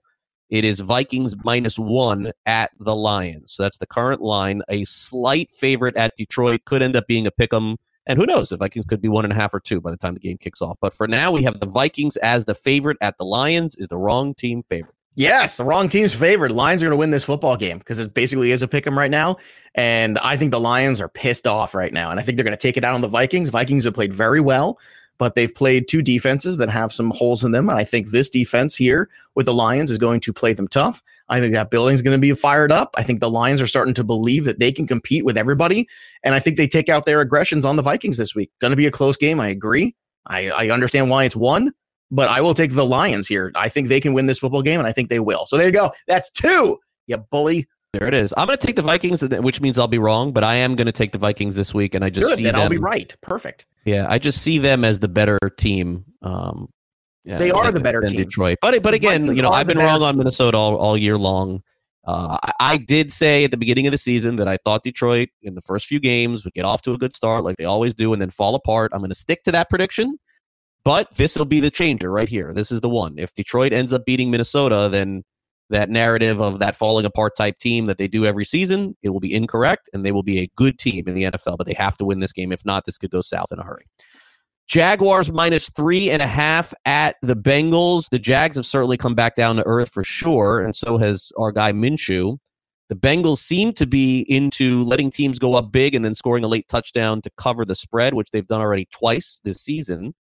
[SPEAKER 3] it is Vikings minus one at the Lions. So that's the current line. A slight favorite at Detroit could end up being a pick 'em. And who knows? The Vikings could be one and a half or two by the time the game kicks off. But for now, we have the Vikings as the favorite at the Lions. Is the wrong team favorite?
[SPEAKER 7] Yes, the wrong team's favored. Lions are going to win this football game because it basically is a pick 'em right now. And I think the Lions are pissed off right now. And I think they're going to take it out on the Vikings. Vikings have played very well, but they've played two defenses that have some holes in them. And I think this defense here with the Lions is going to play them tough. I think that building's going to be fired up. I think the Lions are starting to believe that they can compete with everybody. And I think they take out their aggressions on the Vikings this week. Going to be a close game. I agree. I, I understand why it's one, but I will take the Lions here. I think they can win this football game, and I think they will. So there you go. That's two, you bully.
[SPEAKER 3] There it is. I'm going to take the Vikings, which means I'll be wrong, but I am going to take the Vikings this week, and I just
[SPEAKER 7] Good,
[SPEAKER 3] see
[SPEAKER 7] then
[SPEAKER 3] them.
[SPEAKER 7] I'll be right. Perfect.
[SPEAKER 3] Yeah, I just see them as the better team. Um, yeah,
[SPEAKER 7] They are the better
[SPEAKER 3] than
[SPEAKER 7] team.
[SPEAKER 3] Detroit. But but again,
[SPEAKER 7] Vikings
[SPEAKER 3] you know, I've been wrong on. Minnesota all, all year long. Uh, I, I did say at the beginning of the season that I thought Detroit in the first few games would get off to a good start, like they always do, and then fall apart. I'm going to stick to that prediction. But this will be the changer right here. This is the one. If Detroit ends up beating Minnesota, then that narrative of that falling apart type team that they do every season, it will be incorrect, and they will be a good team in the NFL. But they have to win this game. If not, this could go south in a hurry. Jaguars minus three and a half at the Bengals. The Jags have certainly come back down to earth for sure, and so has our guy Minshew. The Bengals seem to be into letting teams go up big and then scoring a late touchdown to cover the spread, which they've done already twice this season.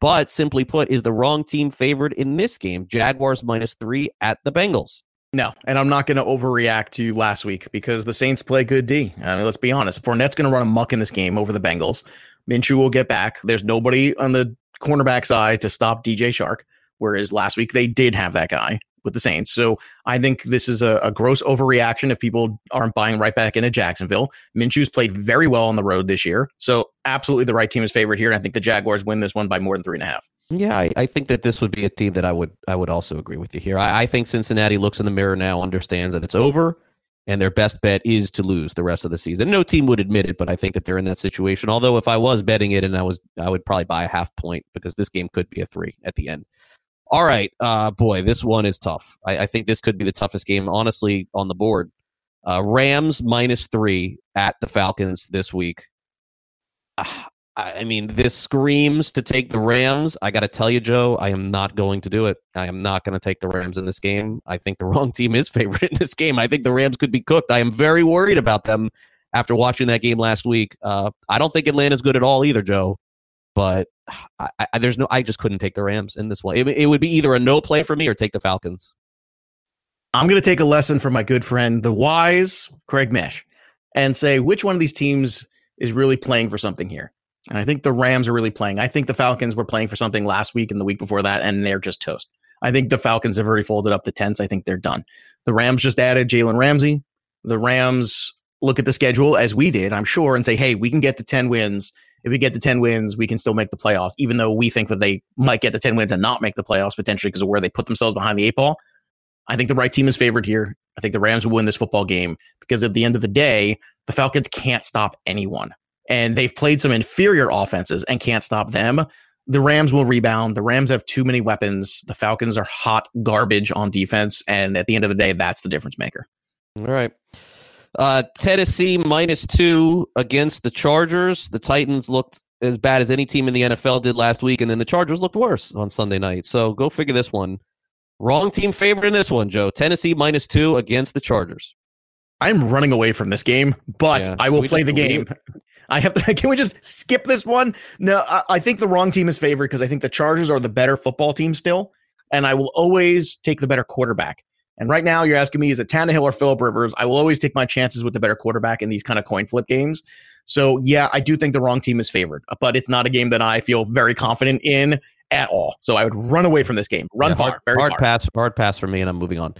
[SPEAKER 3] But simply put, is the wrong team favored in this game? Jaguars minus three at the Bengals.
[SPEAKER 7] No, and I'm not going to overreact to last week because the Saints play good D. I mean, let's be honest. Fournette's going to run amok in this game over the Bengals. Minshew will get back. There's nobody on the cornerback side to stop DJ Shark, whereas last week they did have that guy with the Saints. So I think this is a, a gross overreaction if people aren't buying right back into Jacksonville. Minshew's played very well on the road this year. So absolutely the right team is favored here. And I think the Jaguars win this one by more than three and a half.
[SPEAKER 3] Yeah, I, I think that this would be a team that I would I would also agree with you here. I, I think Cincinnati looks in the mirror now, understands that it's over, and their best bet is to lose the rest of the season. No team would admit it, but I think that they're in that situation. Although if I was betting it and I was I would probably buy a half point because this game could be a three at the end. All right, uh, boy, this one is tough. I, I think this could be the toughest game, honestly, on the board. Uh, Rams minus three at the Falcons this week. Ah, I mean, this screams to take the Rams. I got to tell you, Joe, I am not going to do it. I am not going to take the Rams in this game. I think the wrong team is favored in this game. I think the Rams could be cooked. I am very worried about them after watching that game last week. Uh, I don't think Atlanta's good at all either, Joe. But I, I, there's no, I just couldn't take the Rams in this one. It, it would be either a no play for me or take the Falcons.
[SPEAKER 7] I'm going to take a lesson from my good friend, the wise Craig Mish, and say which one of these teams is really playing for something here. And I think the Rams are really playing. I think the Falcons were playing for something last week and the week before that, and they're just toast. I think the Falcons have already folded up the tents. I think they're done. The Rams just added Jalen Ramsey. The Rams look at the schedule as we did, I'm sure, and say, hey, we can get to 10 wins. If we get to 10 wins, we can still make the playoffs, even though we think that they might get to 10 wins and not make the playoffs potentially because of where they put themselves behind the eight ball. I think the right team is favored here. I think the Rams will win this football game because at the end of the day, the Falcons can't stop anyone. And they've played some inferior offenses and can't stop them. The Rams will rebound. The Rams have too many weapons. The Falcons are hot garbage on defense. And at the end of the day, that's the difference maker.
[SPEAKER 3] All right. Uh, Tennessee minus two against the Chargers. The Titans looked as bad as any team in the NFL did last week, and then the Chargers looked worse on Sunday night. So go figure this one. Wrong team favorite in this one, Joe. Tennessee minus two against the Chargers.
[SPEAKER 7] I'm running away from this game, but
[SPEAKER 3] Yeah,
[SPEAKER 7] I will play the game. I have to. Can we just skip this one? No, I, I think the wrong team is favored because I think the Chargers are the better football team still, and I will always take the better quarterback. And right now, you're asking me is it Tannehill or Philip Rivers? I will always take my chances with the better quarterback in these kind of coin flip games. So yeah, I do think the wrong team is favored, but it's not a game that I feel very confident in at all. So I would run away from this game. Run
[SPEAKER 3] Yeah,
[SPEAKER 7] far,
[SPEAKER 3] hard,
[SPEAKER 7] very
[SPEAKER 3] hard
[SPEAKER 7] far.
[SPEAKER 3] pass, hard pass for me, and I'm moving on.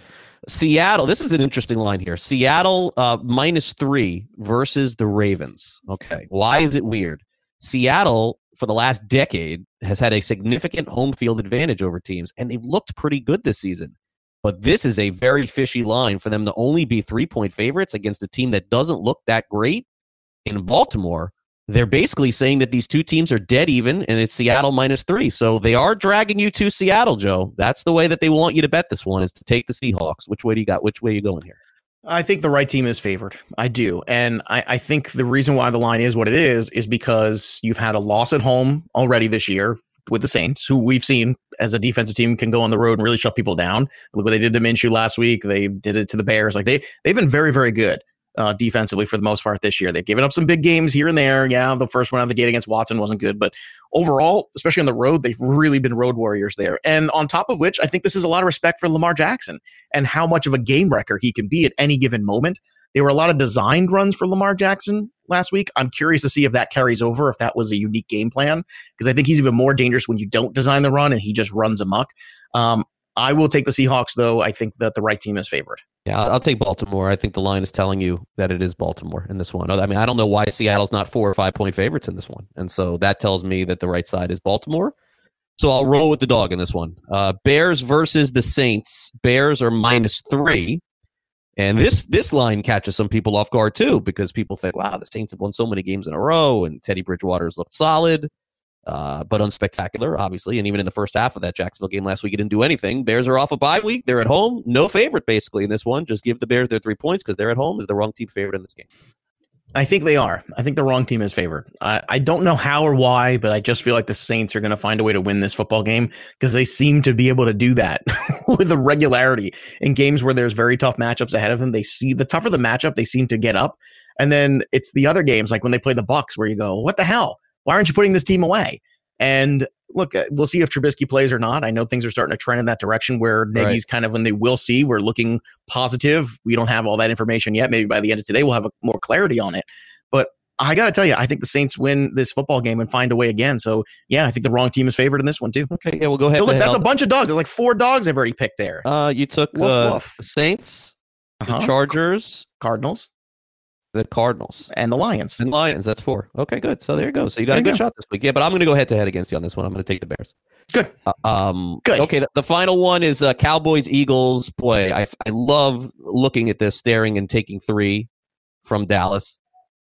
[SPEAKER 3] Seattle. This is an interesting line here. Seattle uh, minus three versus the Ravens. Okay, why is it weird? Seattle for the last decade has had a significant home field advantage over teams, and they've looked pretty good this season. But this is a very fishy line for them to only be three point favorites against a team that doesn't look that great in Baltimore. They're basically saying that these two teams are dead even, and it's Seattle minus three. So they are dragging you to Seattle, Joe. That's the way that they want you to bet this one is to take the Seahawks. Which way do you got? Which way you going here?
[SPEAKER 7] I think the right team is favored. I do. And I, I think the reason why the line is what it is is because you've had a loss at home already this year with the Saints, who we've seen as a defensive team can go on the road and really shut people down. Look what they did to Minshew last week. They did it to the Bears. Like they they've been very very good uh, defensively for the most part this year. They've given up some big games here and there. Yeah, the first one out of the gate against Watson wasn't good, but overall, especially on the road, they've really been road warriors there. And on top of which, I think this is a lot of respect for Lamar Jackson and how much of a game wrecker he can be at any given moment. There were a lot of designed runs for Lamar Jackson last week. I'm curious to see if that carries over, if that was a unique game plan, because I think he's even more dangerous when you don't design the run and he just runs amok. Um, I will take the Seahawks, though. I think that the right team is favored.
[SPEAKER 3] Yeah, I'll take Baltimore. I think the line is telling you that it is Baltimore in this one. I mean, I don't know why Seattle's not four or five point favorites in this one. And so that tells me that the right side is Baltimore. So I'll roll with the dog in this one. Uh, Bears versus the Saints. Bears are minus three. And this this line catches some people off guard too, because people think, wow, the Saints have won so many games in a row, and Teddy Bridgewater's looked solid uh, but unspectacular, obviously. And even in the first half of that Jacksonville game last week, he didn't do anything. Bears are off a bye week. They're at home. No favorite, basically, in this one. Just give the Bears their three points because they're at home. Is the wrong team favorite in this game?
[SPEAKER 7] I think they are. I think the wrong team is favored. I, I don't know how or why, but I just feel like the Saints are going to find a way to win this football game because they seem to be able to do that with a regularity in games where there's very tough matchups ahead of them. They see the tougher the matchup, they seem to get up. And then it's the other games, like when they play the Bucs, where you go, "What the hell? Why aren't you putting this team away?" And look, uh, we'll see if Trubisky plays or not. I know things are starting to trend in that direction where Nagy's right. kind of when they will see, we're looking positive. We don't have all that information yet. Maybe by the end of today, we'll have a, more clarity on it. But I got to tell you, I think the Saints win this football game and find a way again. So, yeah, I think the wrong team is favored in this one, too.
[SPEAKER 3] Okay, yeah, we'll go ahead.
[SPEAKER 7] So, look, that's a bunch of dogs. There's like four dogs I've already picked there.
[SPEAKER 3] Uh, you took woof, uh, woof. Saints, uh-huh. the Chargers,
[SPEAKER 7] Cardinals,
[SPEAKER 3] the Cardinals
[SPEAKER 7] and the Lions.
[SPEAKER 3] And Lions, that's four. Okay, good. So there you go. So you got there a good go. shot this week. Yeah, but I'm going to go head to head against you on this one. I'm going to take the Bears.
[SPEAKER 7] Good.
[SPEAKER 3] Uh, um, good. Okay, the, the, final one is uh, Cowboys Eagles. Boy, I, I love looking at this, staring and taking three from Dallas.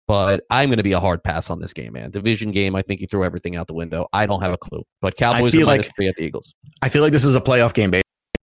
[SPEAKER 3] But I'm going to be a hard pass on this game, man. Division game. I think you throw everything out the window. I don't have a clue. But Cowboys are minus like, three at the Eagles.
[SPEAKER 7] I feel like this is a playoff game,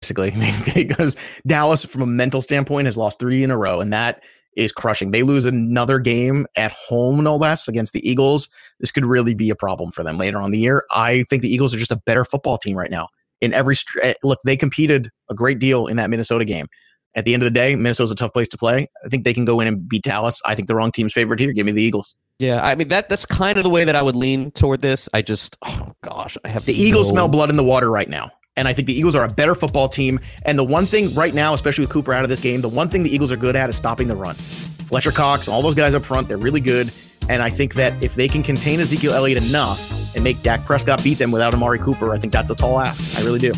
[SPEAKER 7] basically, because Dallas, from a mental standpoint, has lost three in a row, and that is crushing. They lose another game at home, no less, against the Eagles. This could really be a problem for them later on the year. I think the Eagles are just a better football team right now. In every eh, look, they competed a great deal in that Minnesota game. At the end of the day, Minnesota's a tough place to play. I think they can go in and beat Dallas. I think the wrong team's favorite here. Give me the Eagles.
[SPEAKER 3] Yeah, I mean that that's kind of the way that I would lean toward this. I just, oh gosh, I have
[SPEAKER 7] the Eagles smell blood in the water right now. And I think the Eagles are a better football team. And the one thing right now, especially with Cooper out of this game, the one thing the Eagles are good at is stopping the run. Fletcher Cox, all those guys up front, they're really good. And I think that if they can contain Ezekiel Elliott enough and make Dak Prescott beat them without Amari Cooper, I think that's a tall ask. I really do.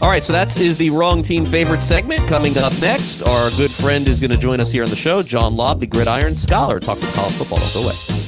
[SPEAKER 3] All right, so that is the wrong team favorite segment. Coming up next, our good friend is going to join us here on the show. John Laub, the gridiron scholar, talks about college football. Don't go
[SPEAKER 4] away.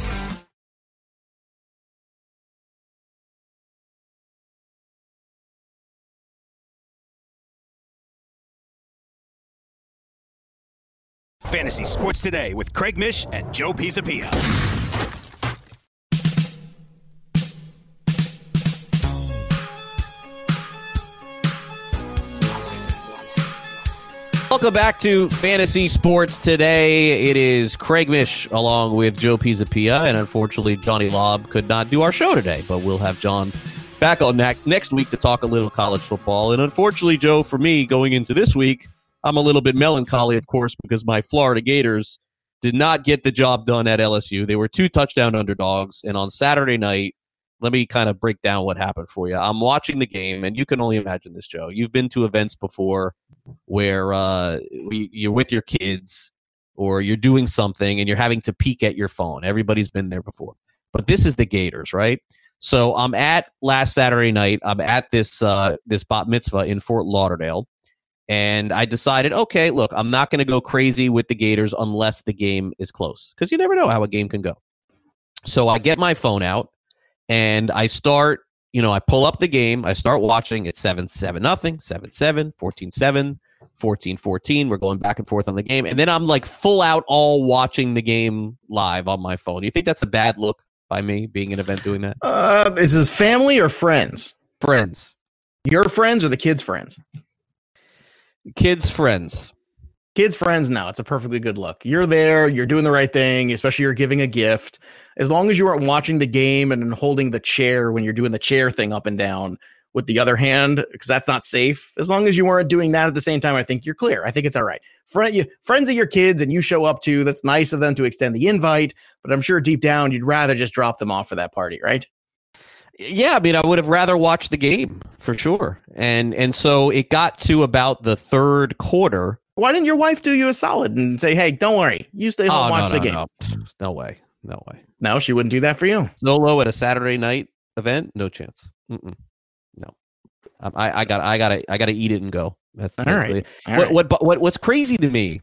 [SPEAKER 4] Fantasy Sports Today with Craig Mish and Joe Pisapia.
[SPEAKER 3] Welcome back to Fantasy Sports Today. It is Craig Mish along with Joe Pisapia, and unfortunately, Johnny Laub could not do our show today, but we'll have John back on next week to talk a little college football. And unfortunately, Joe, for me, going into this week, I'm a little bit melancholy, of course, because my Florida Gators did not get the job done at LSU. They were two touchdown underdogs. And on Saturday night, let me kind of break down what happened for you. I'm watching the game, and you can only imagine this, Joe. You've been to events before where uh, you're with your kids or you're doing something and you're having to peek at your phone. Everybody's been there before. But this is the Gators, right? So I'm at last Saturday night. I'm at this uh, this bat mitzvah in Fort Lauderdale, and I decided, okay, look, I'm not going to go crazy with the Gators unless the game is close because you never know how a game can go. So I get my phone out and I start, you know, I pull up the game, I start watching. It's 7 7 nothing, 7 7, 14 7, 14 14. We're going back and forth on the game. And then I'm like full out all watching the game live on my phone. You think that's a bad look by me being an event doing that?
[SPEAKER 7] Uh, is this family or friends?
[SPEAKER 3] Friends.
[SPEAKER 7] Your friends or the kids' friends?
[SPEAKER 3] Kids' friends.
[SPEAKER 7] Kids' friends, no, it's a perfectly good look. You're there, you're doing the right thing, especially you're giving a gift. As long as you aren't watching the game and holding the chair when you're doing the chair thing up and down with the other hand, because that's not safe. As long as you weren't doing that at the same time, I think you're clear. I think it's all right. Friend, you, friends of your kids and you show up to, that's nice of them to extend the invite, but I'm sure deep down you'd rather just drop them off for that party, right?
[SPEAKER 3] Yeah, I mean, I would have rather watched the game for sure. And and so it got to about the third quarter.
[SPEAKER 7] Why didn't your wife do you a solid and say, "Hey, don't worry, you stay home,
[SPEAKER 3] Oh,
[SPEAKER 7] watch
[SPEAKER 3] no,
[SPEAKER 7] the
[SPEAKER 3] no,
[SPEAKER 7] game"?
[SPEAKER 3] no. no way, no way.
[SPEAKER 7] No, she wouldn't do that for you.
[SPEAKER 3] Solo at a Saturday night event, no chance. Mm-mm. No, Um, I, I got, I got to, I got to eat it and go. That's
[SPEAKER 7] All
[SPEAKER 3] basically
[SPEAKER 7] right. All
[SPEAKER 3] what,
[SPEAKER 7] right.
[SPEAKER 3] what, what, what's crazy to me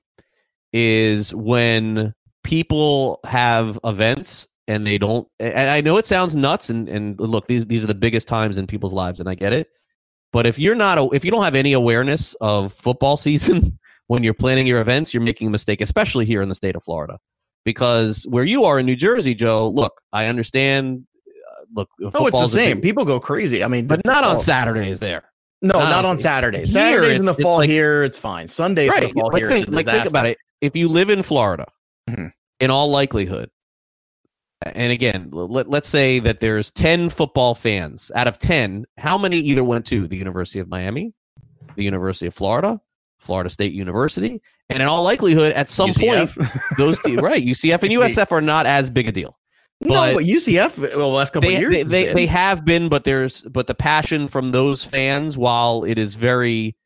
[SPEAKER 3] is when people have events and they don't. And I know it sounds nuts. And and look, these these are the biggest times in people's lives, and I get it. But if you're not, a- if you don't have any awareness of football season when you're planning your events, you're making a mistake, especially here in the state of Florida. Because where you are in New Jersey, Joe, look, I understand. Uh, look,
[SPEAKER 7] Oh, it's the same.
[SPEAKER 3] big-
[SPEAKER 7] People go crazy. I mean,
[SPEAKER 3] but not on Saturdays there.
[SPEAKER 7] No,
[SPEAKER 3] not
[SPEAKER 7] not,
[SPEAKER 3] on-
[SPEAKER 7] on Saturdays.
[SPEAKER 3] Here,
[SPEAKER 7] Saturdays in the fall
[SPEAKER 3] like-
[SPEAKER 7] here, it's fine. Sundays in the fall here,
[SPEAKER 3] think, like, think about it. If you live in Florida,
[SPEAKER 7] Mhm.
[SPEAKER 3] in all likelihood, and again, let, let's say that there's 10 football fans out of 10, how many either went to the University of Miami, the University of Florida, Florida State University, and in all likelihood, at some
[SPEAKER 7] UCF.
[SPEAKER 3] point, those te- right, UCF and USF are not as big a deal.
[SPEAKER 7] no,
[SPEAKER 3] but-
[SPEAKER 7] but UCF, well, the last couple
[SPEAKER 3] they,
[SPEAKER 7] of years,
[SPEAKER 3] they, they, they have been, but there's but the passion from those fans, while it is very,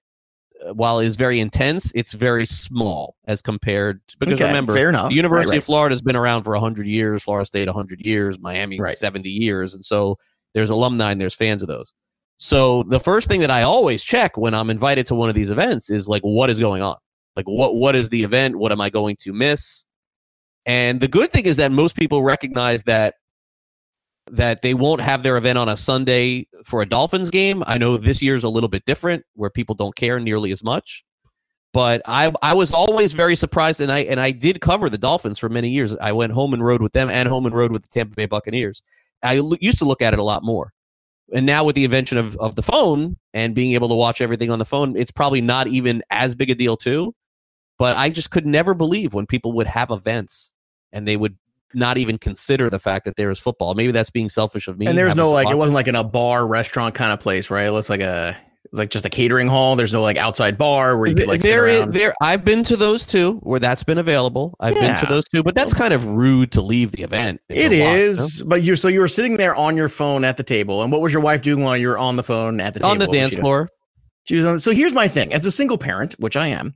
[SPEAKER 3] while it is very intense, it's very small as compared. Because
[SPEAKER 7] Okay,
[SPEAKER 3] remember,
[SPEAKER 7] fair enough.
[SPEAKER 3] the University
[SPEAKER 7] Right,
[SPEAKER 3] of Florida has been around for hundred years, Florida State hundred years, Miami
[SPEAKER 7] Right.
[SPEAKER 3] seventy years, and so there's alumni and there's fans of those. So the first thing that I always check when I'm invited to one of these events is like, what is going on? Like, what what is the event? What am I going to miss? And the good thing is that most people recognize that that they won't have their event on a Sunday for a Dolphins game. I know this year's a little bit different where people don't care nearly as much. But I I was always very surprised and I and I did cover the Dolphins for many years. I went home and road with them and home and road with the Tampa Bay Buccaneers. I l- used to look at it a lot more. And now with the invention of, of the phone and being able to watch everything on the phone, it's probably not even as big a deal too. But I just could never believe when people would have events and they would not even consider the fact that there is football. Maybe that's being selfish of me.
[SPEAKER 7] and there's no like, it wasn't like in a bar, restaurant kind of place, right? It was like a, it's like just a catering hall. There's no like outside bar where you could like sit
[SPEAKER 3] there, is- there. I've been to those two where that's been available. I've been to those two, but that's kind of rude to leave the event.
[SPEAKER 7] It
[SPEAKER 3] is, watch,
[SPEAKER 7] is, but you so you were sitting there on your phone at the table, and what was your wife doing while you were on the phone at the
[SPEAKER 3] no?
[SPEAKER 7] table?
[SPEAKER 3] on the dance floor.
[SPEAKER 7] She was on. So here's my thing: as a single parent, which I am,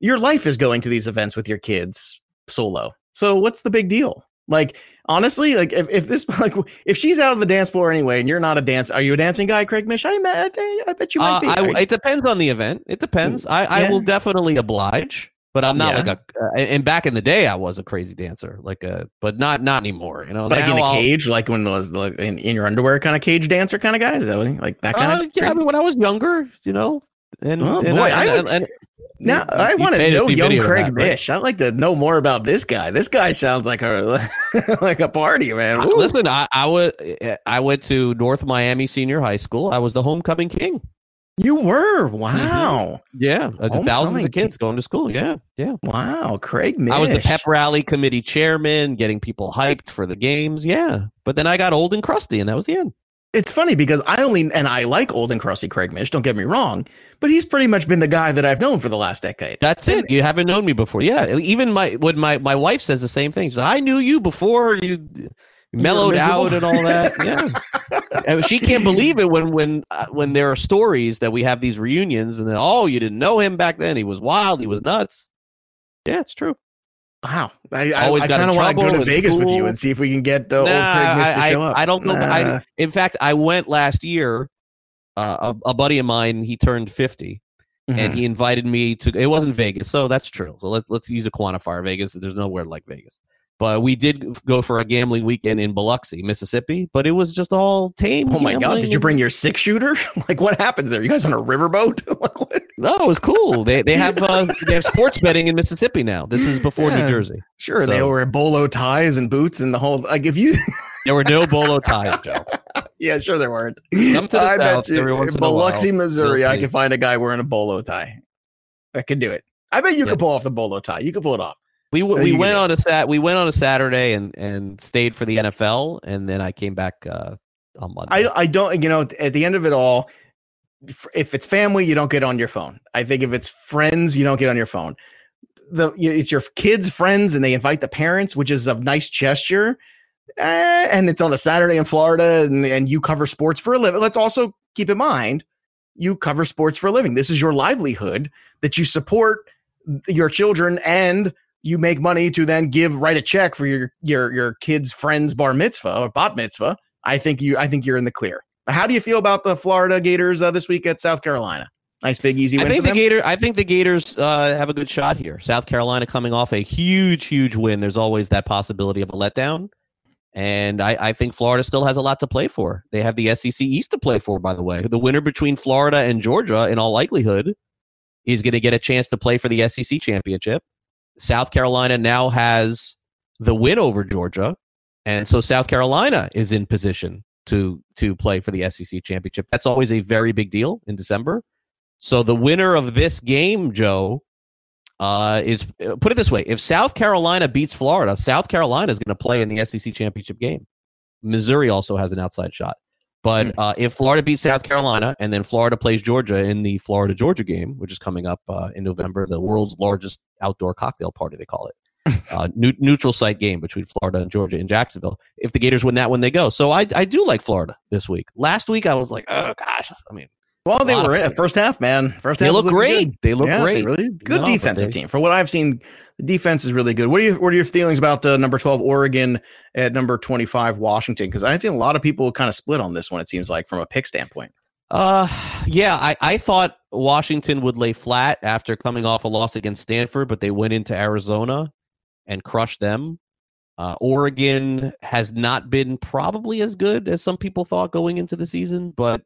[SPEAKER 7] your life is going to these events with your kids solo. So what's the big deal? Like honestly, like if, if this like if she's out of the dance floor anyway, and you're not a dance, are you a dancing guy, Craig Mish? I, I, I bet you might
[SPEAKER 3] Uh,
[SPEAKER 7] be.
[SPEAKER 3] I, it depends on the event. It depends. I, I will definitely oblige, but I'm not
[SPEAKER 7] Yeah.
[SPEAKER 3] like a. Uh, and back in the day, I was a crazy dancer, like a, but not not anymore. You know,
[SPEAKER 7] like in a
[SPEAKER 3] I'll-
[SPEAKER 7] cage, like when it was like in, in your underwear, kind of cage dancer kind of guy. Is that what, like that kind
[SPEAKER 3] Uh,
[SPEAKER 7] of?
[SPEAKER 3] yeah, I mean, when I was younger, you know, and,
[SPEAKER 7] Oh,
[SPEAKER 3] and
[SPEAKER 7] boy,
[SPEAKER 3] I,
[SPEAKER 7] I would-
[SPEAKER 3] and-
[SPEAKER 7] Now I want to know young Craig
[SPEAKER 3] that, right?
[SPEAKER 7] Mish. I'd like to know more about this guy. This guy sounds like a like a party man. Woo.
[SPEAKER 3] Listen, I, I would. I went to North Miami Senior High School. I was the homecoming king.
[SPEAKER 7] you were wow,
[SPEAKER 3] Yeah, uh,
[SPEAKER 7] Homecoming
[SPEAKER 3] thousands of
[SPEAKER 7] king.
[SPEAKER 3] kids going to school. Yeah, yeah.
[SPEAKER 7] wow, Craig. Mish.
[SPEAKER 3] I was the pep rally committee chairman, getting people hyped for the games. Yeah, but then I got old and crusty, and that was the end.
[SPEAKER 7] It's funny because I only and I like old and crusty Craig Mish. Don't get me wrong, but he's pretty much been the guy that I've known for the last decade.
[SPEAKER 3] That's it. You haven't known me before. Yeah, even my when my my wife says the same thing. She's like, I knew you before you mellowed out and all that. Yeah, and she can't believe it when when uh, when there are stories that we have these reunions and then oh you didn't know him back then. He was wild. He was nuts. Yeah, it's true.
[SPEAKER 7] Wow, I, I,
[SPEAKER 3] Always
[SPEAKER 7] I
[SPEAKER 3] got
[SPEAKER 7] kind of want to go to Vegas with you and see if we can get uh, old
[SPEAKER 3] Nah,
[SPEAKER 7] Craig Mish to
[SPEAKER 3] I,
[SPEAKER 7] show
[SPEAKER 3] I,
[SPEAKER 7] up.
[SPEAKER 3] I don't know.
[SPEAKER 7] Nah.
[SPEAKER 3] I, in fact, I went last year. Uh, a, a buddy of mine, he turned 50 and
[SPEAKER 7] Mhm.
[SPEAKER 3] he invited me to. It wasn't Vegas, so that's true. So let, let's use a quantifier. Vegas, there's nowhere like Vegas. But we did go for a gambling weekend in Biloxi, Mississippi, but it was just all tame.
[SPEAKER 7] Oh my god! Did you bring your six shooter? like what happens there? You guys on a riverboat? like.
[SPEAKER 3] No, it was cool. They they have uh, they have sports betting in Mississippi now. This is before
[SPEAKER 7] Yeah.
[SPEAKER 3] New Jersey.
[SPEAKER 7] Sure, they
[SPEAKER 3] So-
[SPEAKER 7] wear bolo ties and boots and the whole. Like if you,
[SPEAKER 3] There were no bolo ties, Joe.
[SPEAKER 7] yeah, sure there weren't.
[SPEAKER 3] Come to the
[SPEAKER 7] I
[SPEAKER 3] South
[SPEAKER 7] you,
[SPEAKER 3] every once
[SPEAKER 7] in
[SPEAKER 3] a while.
[SPEAKER 7] Biloxi, Missouri, I can find a guy wearing a bolo tie. I could do it. I bet you
[SPEAKER 3] Yeah.
[SPEAKER 7] could pull off the bolo tie. You could pull it off.
[SPEAKER 3] We we went on a sat we went on a Saturday and and stayed for the NFL, and then I came back uh, on Monday.
[SPEAKER 7] I I don't. You know, at the end of it all, if- if it's family, you don't get on your phone. I think if it's friends, you don't get on your phone. The it's your kids' friends, and they invite the parents, which is a nice gesture. Eh, and it's on a Saturday in Florida, and, and you cover sports for a living. Let's also keep in mind, you cover sports for a living. This is your livelihood that you support your children, and you make money to then give write a check for your your your kids' friends' bar mitzvah or bat mitzvah. I think you I think you're in the clear. How do you feel about the Florida Gators uh, this week at South Carolina? Nice big easy
[SPEAKER 3] I
[SPEAKER 7] win.
[SPEAKER 3] think
[SPEAKER 7] for
[SPEAKER 3] the? Gator. I think the Gators uh, have a good shot here. South Carolina coming off a huge, huge win. There's always that possibility of a letdown, and I, I think Florida still has a lot to play for. They have the SEC East to play for. By the way, the winner between Florida and Georgia, in all likelihood, is going to get a chance to play for the SEC championship. South Carolina now has the win over Georgia, and so South Carolina is in position to to play for the SEC championship. That's always a very big deal in December. So the winner of this game, Joe, uh, is uh, put it this way: if South Carolina beats Florida, South Carolina is going to play in the SEC championship game. Missouri also has an outside shot. But
[SPEAKER 7] Hmm.
[SPEAKER 3] uh, if Florida beats South Carolina and then Florida plays Georgia in the Florida Georgia game, which is coming up uh, in November, the world's largest outdoor cocktail party, they call it, uh, new, neutral site game between Florida and Georgia in Jacksonville. If the Gators win that one, they go. So I, I do like Florida this week. Last week I was like, oh gosh, I mean,
[SPEAKER 7] Well, they were in it first half, man. First half, They look
[SPEAKER 3] great.
[SPEAKER 7] good.
[SPEAKER 3] They look
[SPEAKER 7] Yeah,
[SPEAKER 3] great.
[SPEAKER 7] Really good
[SPEAKER 3] No,
[SPEAKER 7] defensive
[SPEAKER 3] they-
[SPEAKER 7] team. For what I've seen, the defense is really good. What are you? What are your feelings about uh, number twelve Oregon at number twenty five Washington? Because I think a lot of people kind of split on this one. It seems like from a pick standpoint.
[SPEAKER 3] Uh, yeah, I, I thought Washington would lay flat after coming off a loss against Stanford, but they went into Arizona and crushed them. Uh, Oregon has not been probably as good as some people thought going into the season, but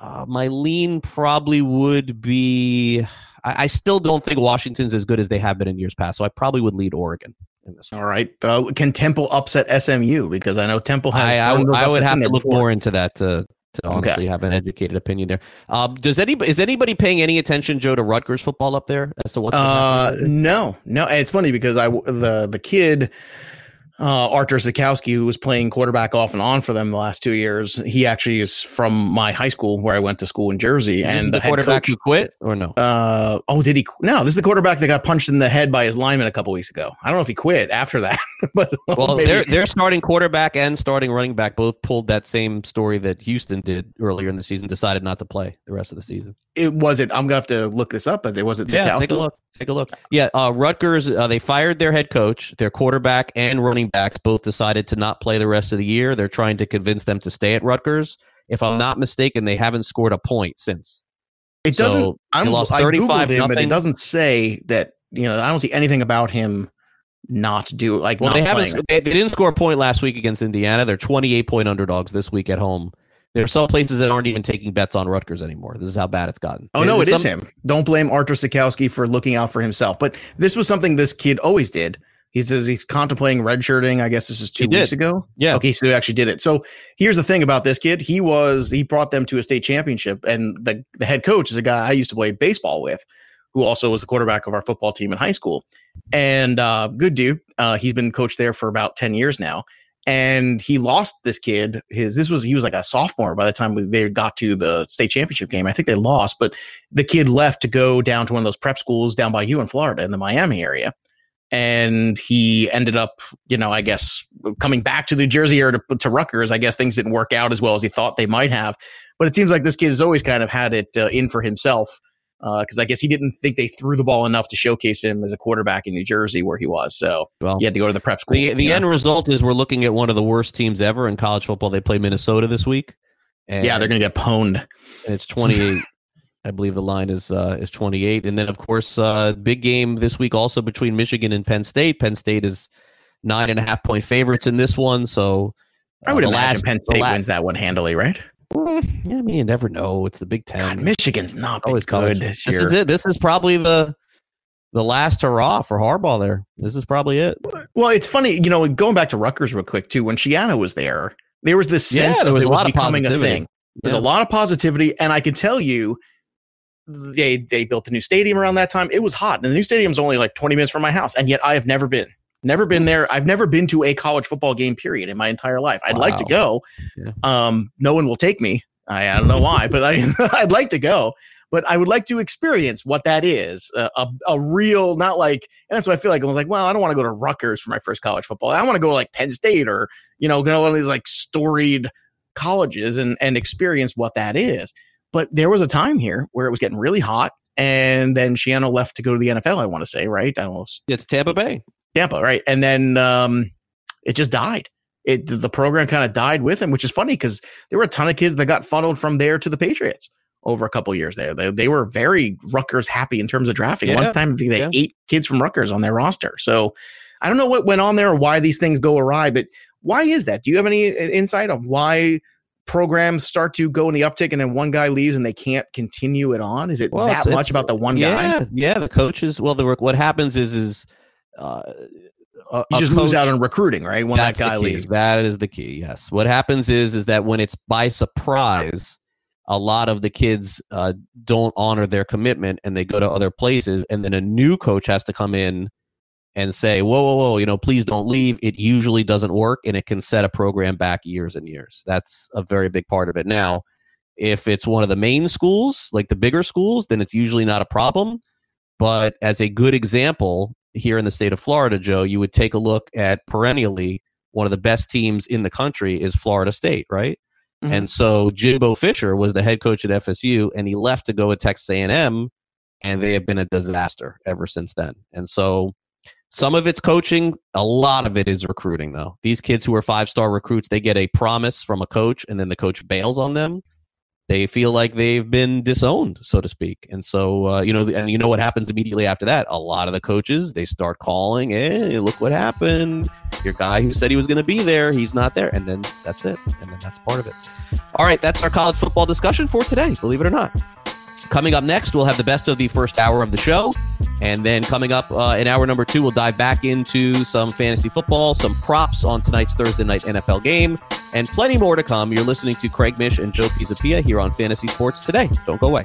[SPEAKER 3] uh, my lean probably would be. I, I still don't think Washington's as good as they have been in years past, so I probably would lead Oregon in this one.
[SPEAKER 7] All right. Uh, can Temple upset SMU? Because I know Temple has.
[SPEAKER 3] I, I, I would have to look
[SPEAKER 7] before.
[SPEAKER 3] more into that to to
[SPEAKER 7] Okay.
[SPEAKER 3] honestly have an educated opinion there. Um, does anybody is anybody paying any attention, Joe, to Rutgers football up there as to what's
[SPEAKER 7] Uh, no, no. And It's funny because I the the kid, uh, Artur Sitkowski, who was playing quarterback off and on for them the last two years. He actually is from my high school where I went to school in Jersey, and
[SPEAKER 3] the
[SPEAKER 7] head
[SPEAKER 3] quarterback
[SPEAKER 7] coach-
[SPEAKER 3] who quit or no?
[SPEAKER 7] Uh oh, did he? No, this is the quarterback that got punched in the head by his lineman a couple weeks ago. I don't know if he quit after that, but
[SPEAKER 3] Well,
[SPEAKER 7] maybe-
[SPEAKER 3] their their starting quarterback and starting running back both pulled that same story that Houston did earlier in the season. Decided not to play the rest of the season.
[SPEAKER 7] it was it. I'm gonna have to look this up, but it was it.
[SPEAKER 3] Yeah, take a look. Take a look. Yeah, uh, Rutgers. Uh, they fired their head coach. Their quarterback and running back both decided to not play the rest of the year. They're trying to convince them to stay at Rutgers. If I'm not mistaken, they haven't scored a point since.
[SPEAKER 7] It
[SPEAKER 3] So,
[SPEAKER 7] doesn't. I
[SPEAKER 3] lost
[SPEAKER 7] I
[SPEAKER 3] 35
[SPEAKER 7] googled him, but it doesn't say that. You know, I don't see anything about him not do like.
[SPEAKER 3] Well, they haven't. They, they didn't score a point last week against Indiana. They're 28 point underdogs this week at home. There are some places that aren't even taking bets on Rutgers anymore. This is how bad it's gotten.
[SPEAKER 7] Oh no, it is
[SPEAKER 3] some-
[SPEAKER 7] him. Don't blame Artur Sitkowski for looking out for himself. But this was something this kid always did. He says he's contemplating redshirting. I guess this is two
[SPEAKER 3] He did.
[SPEAKER 7] weeks ago.
[SPEAKER 3] Yeah.
[SPEAKER 7] Okay, so he actually did it. So here's the thing about this kid. He was he brought them to a state championship, and the the head coach is a guy I used to play baseball with, who also was the quarterback of our football team in high school. And uh, good dude. Uh, he's been coached there for about ten years now. And he lost this kid. His this was he was like a sophomore by the time they got to the state championship game. I think they lost, but the kid left to go down to one of those prep schools down by you in Florida in the Miami area. And he ended up, you know, I guess coming back to New Jersey or to, to Rutgers. I guess things didn't work out as well as he thought they might have. But it seems like this kid has always kind of had it uh, in for himself because I guess he didn't think they threw the ball enough to showcase him as a quarterback in New Jersey where he was. So
[SPEAKER 3] Well,
[SPEAKER 7] he had to go to the prep school.
[SPEAKER 3] the the
[SPEAKER 7] know?
[SPEAKER 3] end result is we're looking at one of the worst teams ever in college football. They play Minnesota this week. And
[SPEAKER 7] yeah, they're going to get pwned.
[SPEAKER 3] and it's 28 i believe the line is uh is 28 and then of course uh big game this week also between michigan and penn state penn state is nine and a half point favorites in this one. So
[SPEAKER 7] I would
[SPEAKER 3] uh,
[SPEAKER 7] imagine
[SPEAKER 3] last-
[SPEAKER 7] Penn State
[SPEAKER 3] la-
[SPEAKER 7] wins that one handily, right?
[SPEAKER 3] Yeah, I mean, you never know. It's the Big Ten.
[SPEAKER 7] God, Michigan's not
[SPEAKER 3] Always
[SPEAKER 7] good this
[SPEAKER 3] This
[SPEAKER 7] year.
[SPEAKER 3] is it. This is probably the the last hurrah for Harbaugh. There. This is probably it.
[SPEAKER 7] Well, it's funny, you know, going back to Rutgers real quick too. When Schiano was there, there was this
[SPEAKER 3] Yeah,
[SPEAKER 7] sense
[SPEAKER 3] there
[SPEAKER 7] of
[SPEAKER 3] was
[SPEAKER 7] it
[SPEAKER 3] a
[SPEAKER 7] was
[SPEAKER 3] lot of
[SPEAKER 7] a
[SPEAKER 3] positivity.
[SPEAKER 7] thing. There's
[SPEAKER 3] Yeah.
[SPEAKER 7] a lot of positivity, and I can tell you, they they built the new stadium around that time. It was hot, and the new stadium's only like 20 minutes from my house, and yet I have never been, never been there. I've never been to a college football game period in my entire life. I'd like to go.
[SPEAKER 3] Yeah.
[SPEAKER 7] Um, no one will take me. I, I don't know why, but I I'd like to go. But I would like to experience what that is a, a, a real, not like, and that's what I feel like. I was like, well, I don't want to go to Rutgers for my first college football. I want to go to like Penn State or, you know, go to one of these like storied colleges and, and experience what that is. But there was a time here where it was getting really hot. And then Schiano left to go to the NFL, I want to say, right? I don't know,
[SPEAKER 3] It's Tampa Bay.
[SPEAKER 7] Tampa, right? And then um, it just died. It the program kind of died with him, which is funny because there were a ton of kids that got funneled from there to the Patriots over a couple years there. They, they were very Rutgers happy in terms of drafting.
[SPEAKER 3] Yeah.
[SPEAKER 7] One time they
[SPEAKER 3] Yeah.
[SPEAKER 7] eight kids from Rutgers on their roster. So I don't know what went on there or why these things go awry, but why is that? Do you have any uh, insight on why programs start to go in the uptick and then one guy leaves and they can't continue it on? Is it
[SPEAKER 3] Well,
[SPEAKER 7] that
[SPEAKER 3] it's-
[SPEAKER 7] much
[SPEAKER 3] it's-
[SPEAKER 7] about the one
[SPEAKER 3] yeah,
[SPEAKER 7] guy?
[SPEAKER 3] Yeah, the coaches. Well, the what happens is is uh, a,
[SPEAKER 7] You just lose out on recruiting, right? When that guy leaves.
[SPEAKER 3] That is the key. Yes. What happens is is that when it's by surprise, a lot of the kids uh, don't honor their commitment and they go to other places, and then a new coach has to come in and say, "Whoa, whoa, whoa! You know, please don't leave." It usually doesn't work, and it can set a program back years and years. That's a very big part of it. Now, if it's one of the main schools, like the bigger schools, then it's usually not a problem. But as a good example, here in the state of Florida, Joe, you would take a look at perennially one of the best teams in the country is Florida State, right?
[SPEAKER 7] Mhm.
[SPEAKER 3] And so Jimbo Fisher was the head coach at FSU, and he left to go to Texas A&M, and they have been a disaster ever since then. And so some of it's coaching, a lot of it is recruiting, though. These kids who are five star recruits, they get a promise from a coach, and then the coach bails on them. They feel like they've been disowned, so to speak. And so, uh, you know, and you know what happens immediately after that? A lot of the coaches they start calling, "Hey, look what happened! Your guy who said he was going to be there, he's not there." And then that's it. And then that's part of it. All right, that's our college football discussion for today. Believe it or not. Coming up next, we'll have the best of the first hour of the show. And then coming up uh, in hour number two, we'll dive back into some fantasy football, some props on tonight's Thursday night NFL game, and plenty more to come. You're listening to Craig Mish and Joe Pisapia here on Fantasy Sports Today. Don't go away.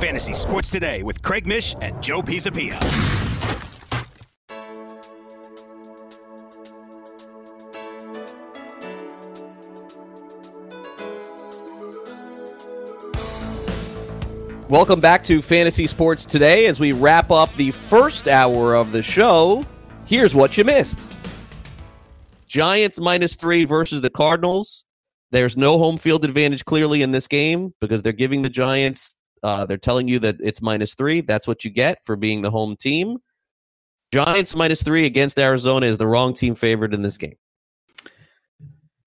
[SPEAKER 4] Fantasy Sports Today with Craig Mish and Joe Pisapia.
[SPEAKER 3] Welcome back to Fantasy Sports Today as we wrap up the first hour of the show. Here's what you missed Giants minus three versus the Cardinals. There's no home field advantage clearly in this game because they're giving the Giants, uh, they're telling you that it's minus three. That's what you get for being the home team. Giants minus three against Arizona is the wrong team favored in this game.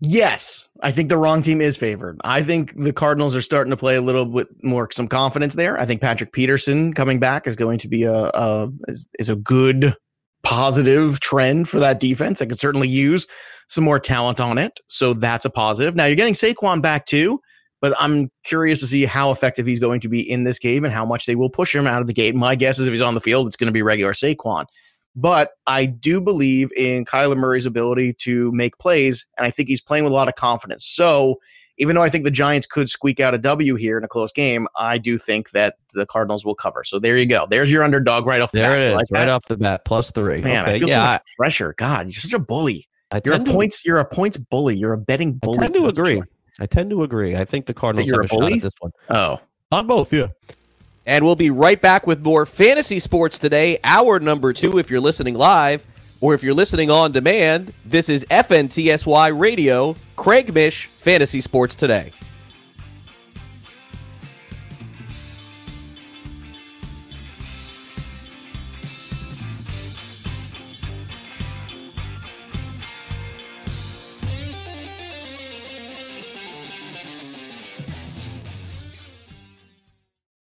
[SPEAKER 7] Yes, I think the wrong team is favored. I think the Cardinals are starting to play a little bit more some confidence there. I think Patrick Peterson coming back is going to be a, a is, is a good positive trend for that defense. I could certainly use some more talent on it, so that's a positive. Now you're getting Saquon back too, but I'm curious to see how effective he's going to be in this game and how much they will push him out of the gate. My guess is if he's on the field, it's going to be regular Saquon. But I do believe in Kyler Murray's ability to make plays, and I think he's playing with a lot of confidence. So even though I think the Giants could squeak out a W here in a close game, I do think that the Cardinals will cover. So there you go. There's your underdog right off the
[SPEAKER 3] There
[SPEAKER 7] bat.
[SPEAKER 3] it
[SPEAKER 7] You like
[SPEAKER 3] right
[SPEAKER 7] that?
[SPEAKER 3] off the bat, plus three.
[SPEAKER 7] Man,
[SPEAKER 3] okay.
[SPEAKER 7] I feel
[SPEAKER 3] yeah,
[SPEAKER 7] so much pressure. God, you're such a bully.
[SPEAKER 3] I, I
[SPEAKER 7] You're a
[SPEAKER 3] to-
[SPEAKER 7] points. You're a points bully. You're a betting
[SPEAKER 3] I
[SPEAKER 7] bully.
[SPEAKER 3] tend to agree.
[SPEAKER 7] you are.
[SPEAKER 3] I tend to agree. I think the Cardinals have a,
[SPEAKER 7] a
[SPEAKER 3] shot at this one.
[SPEAKER 7] Oh,
[SPEAKER 9] On both, yeah.
[SPEAKER 3] And we'll be right back with more fantasy sports today, hour number two, if you're listening live, or if you're listening on demand. This is FNTSY Radio, Craig Mish, Fantasy Sports Today.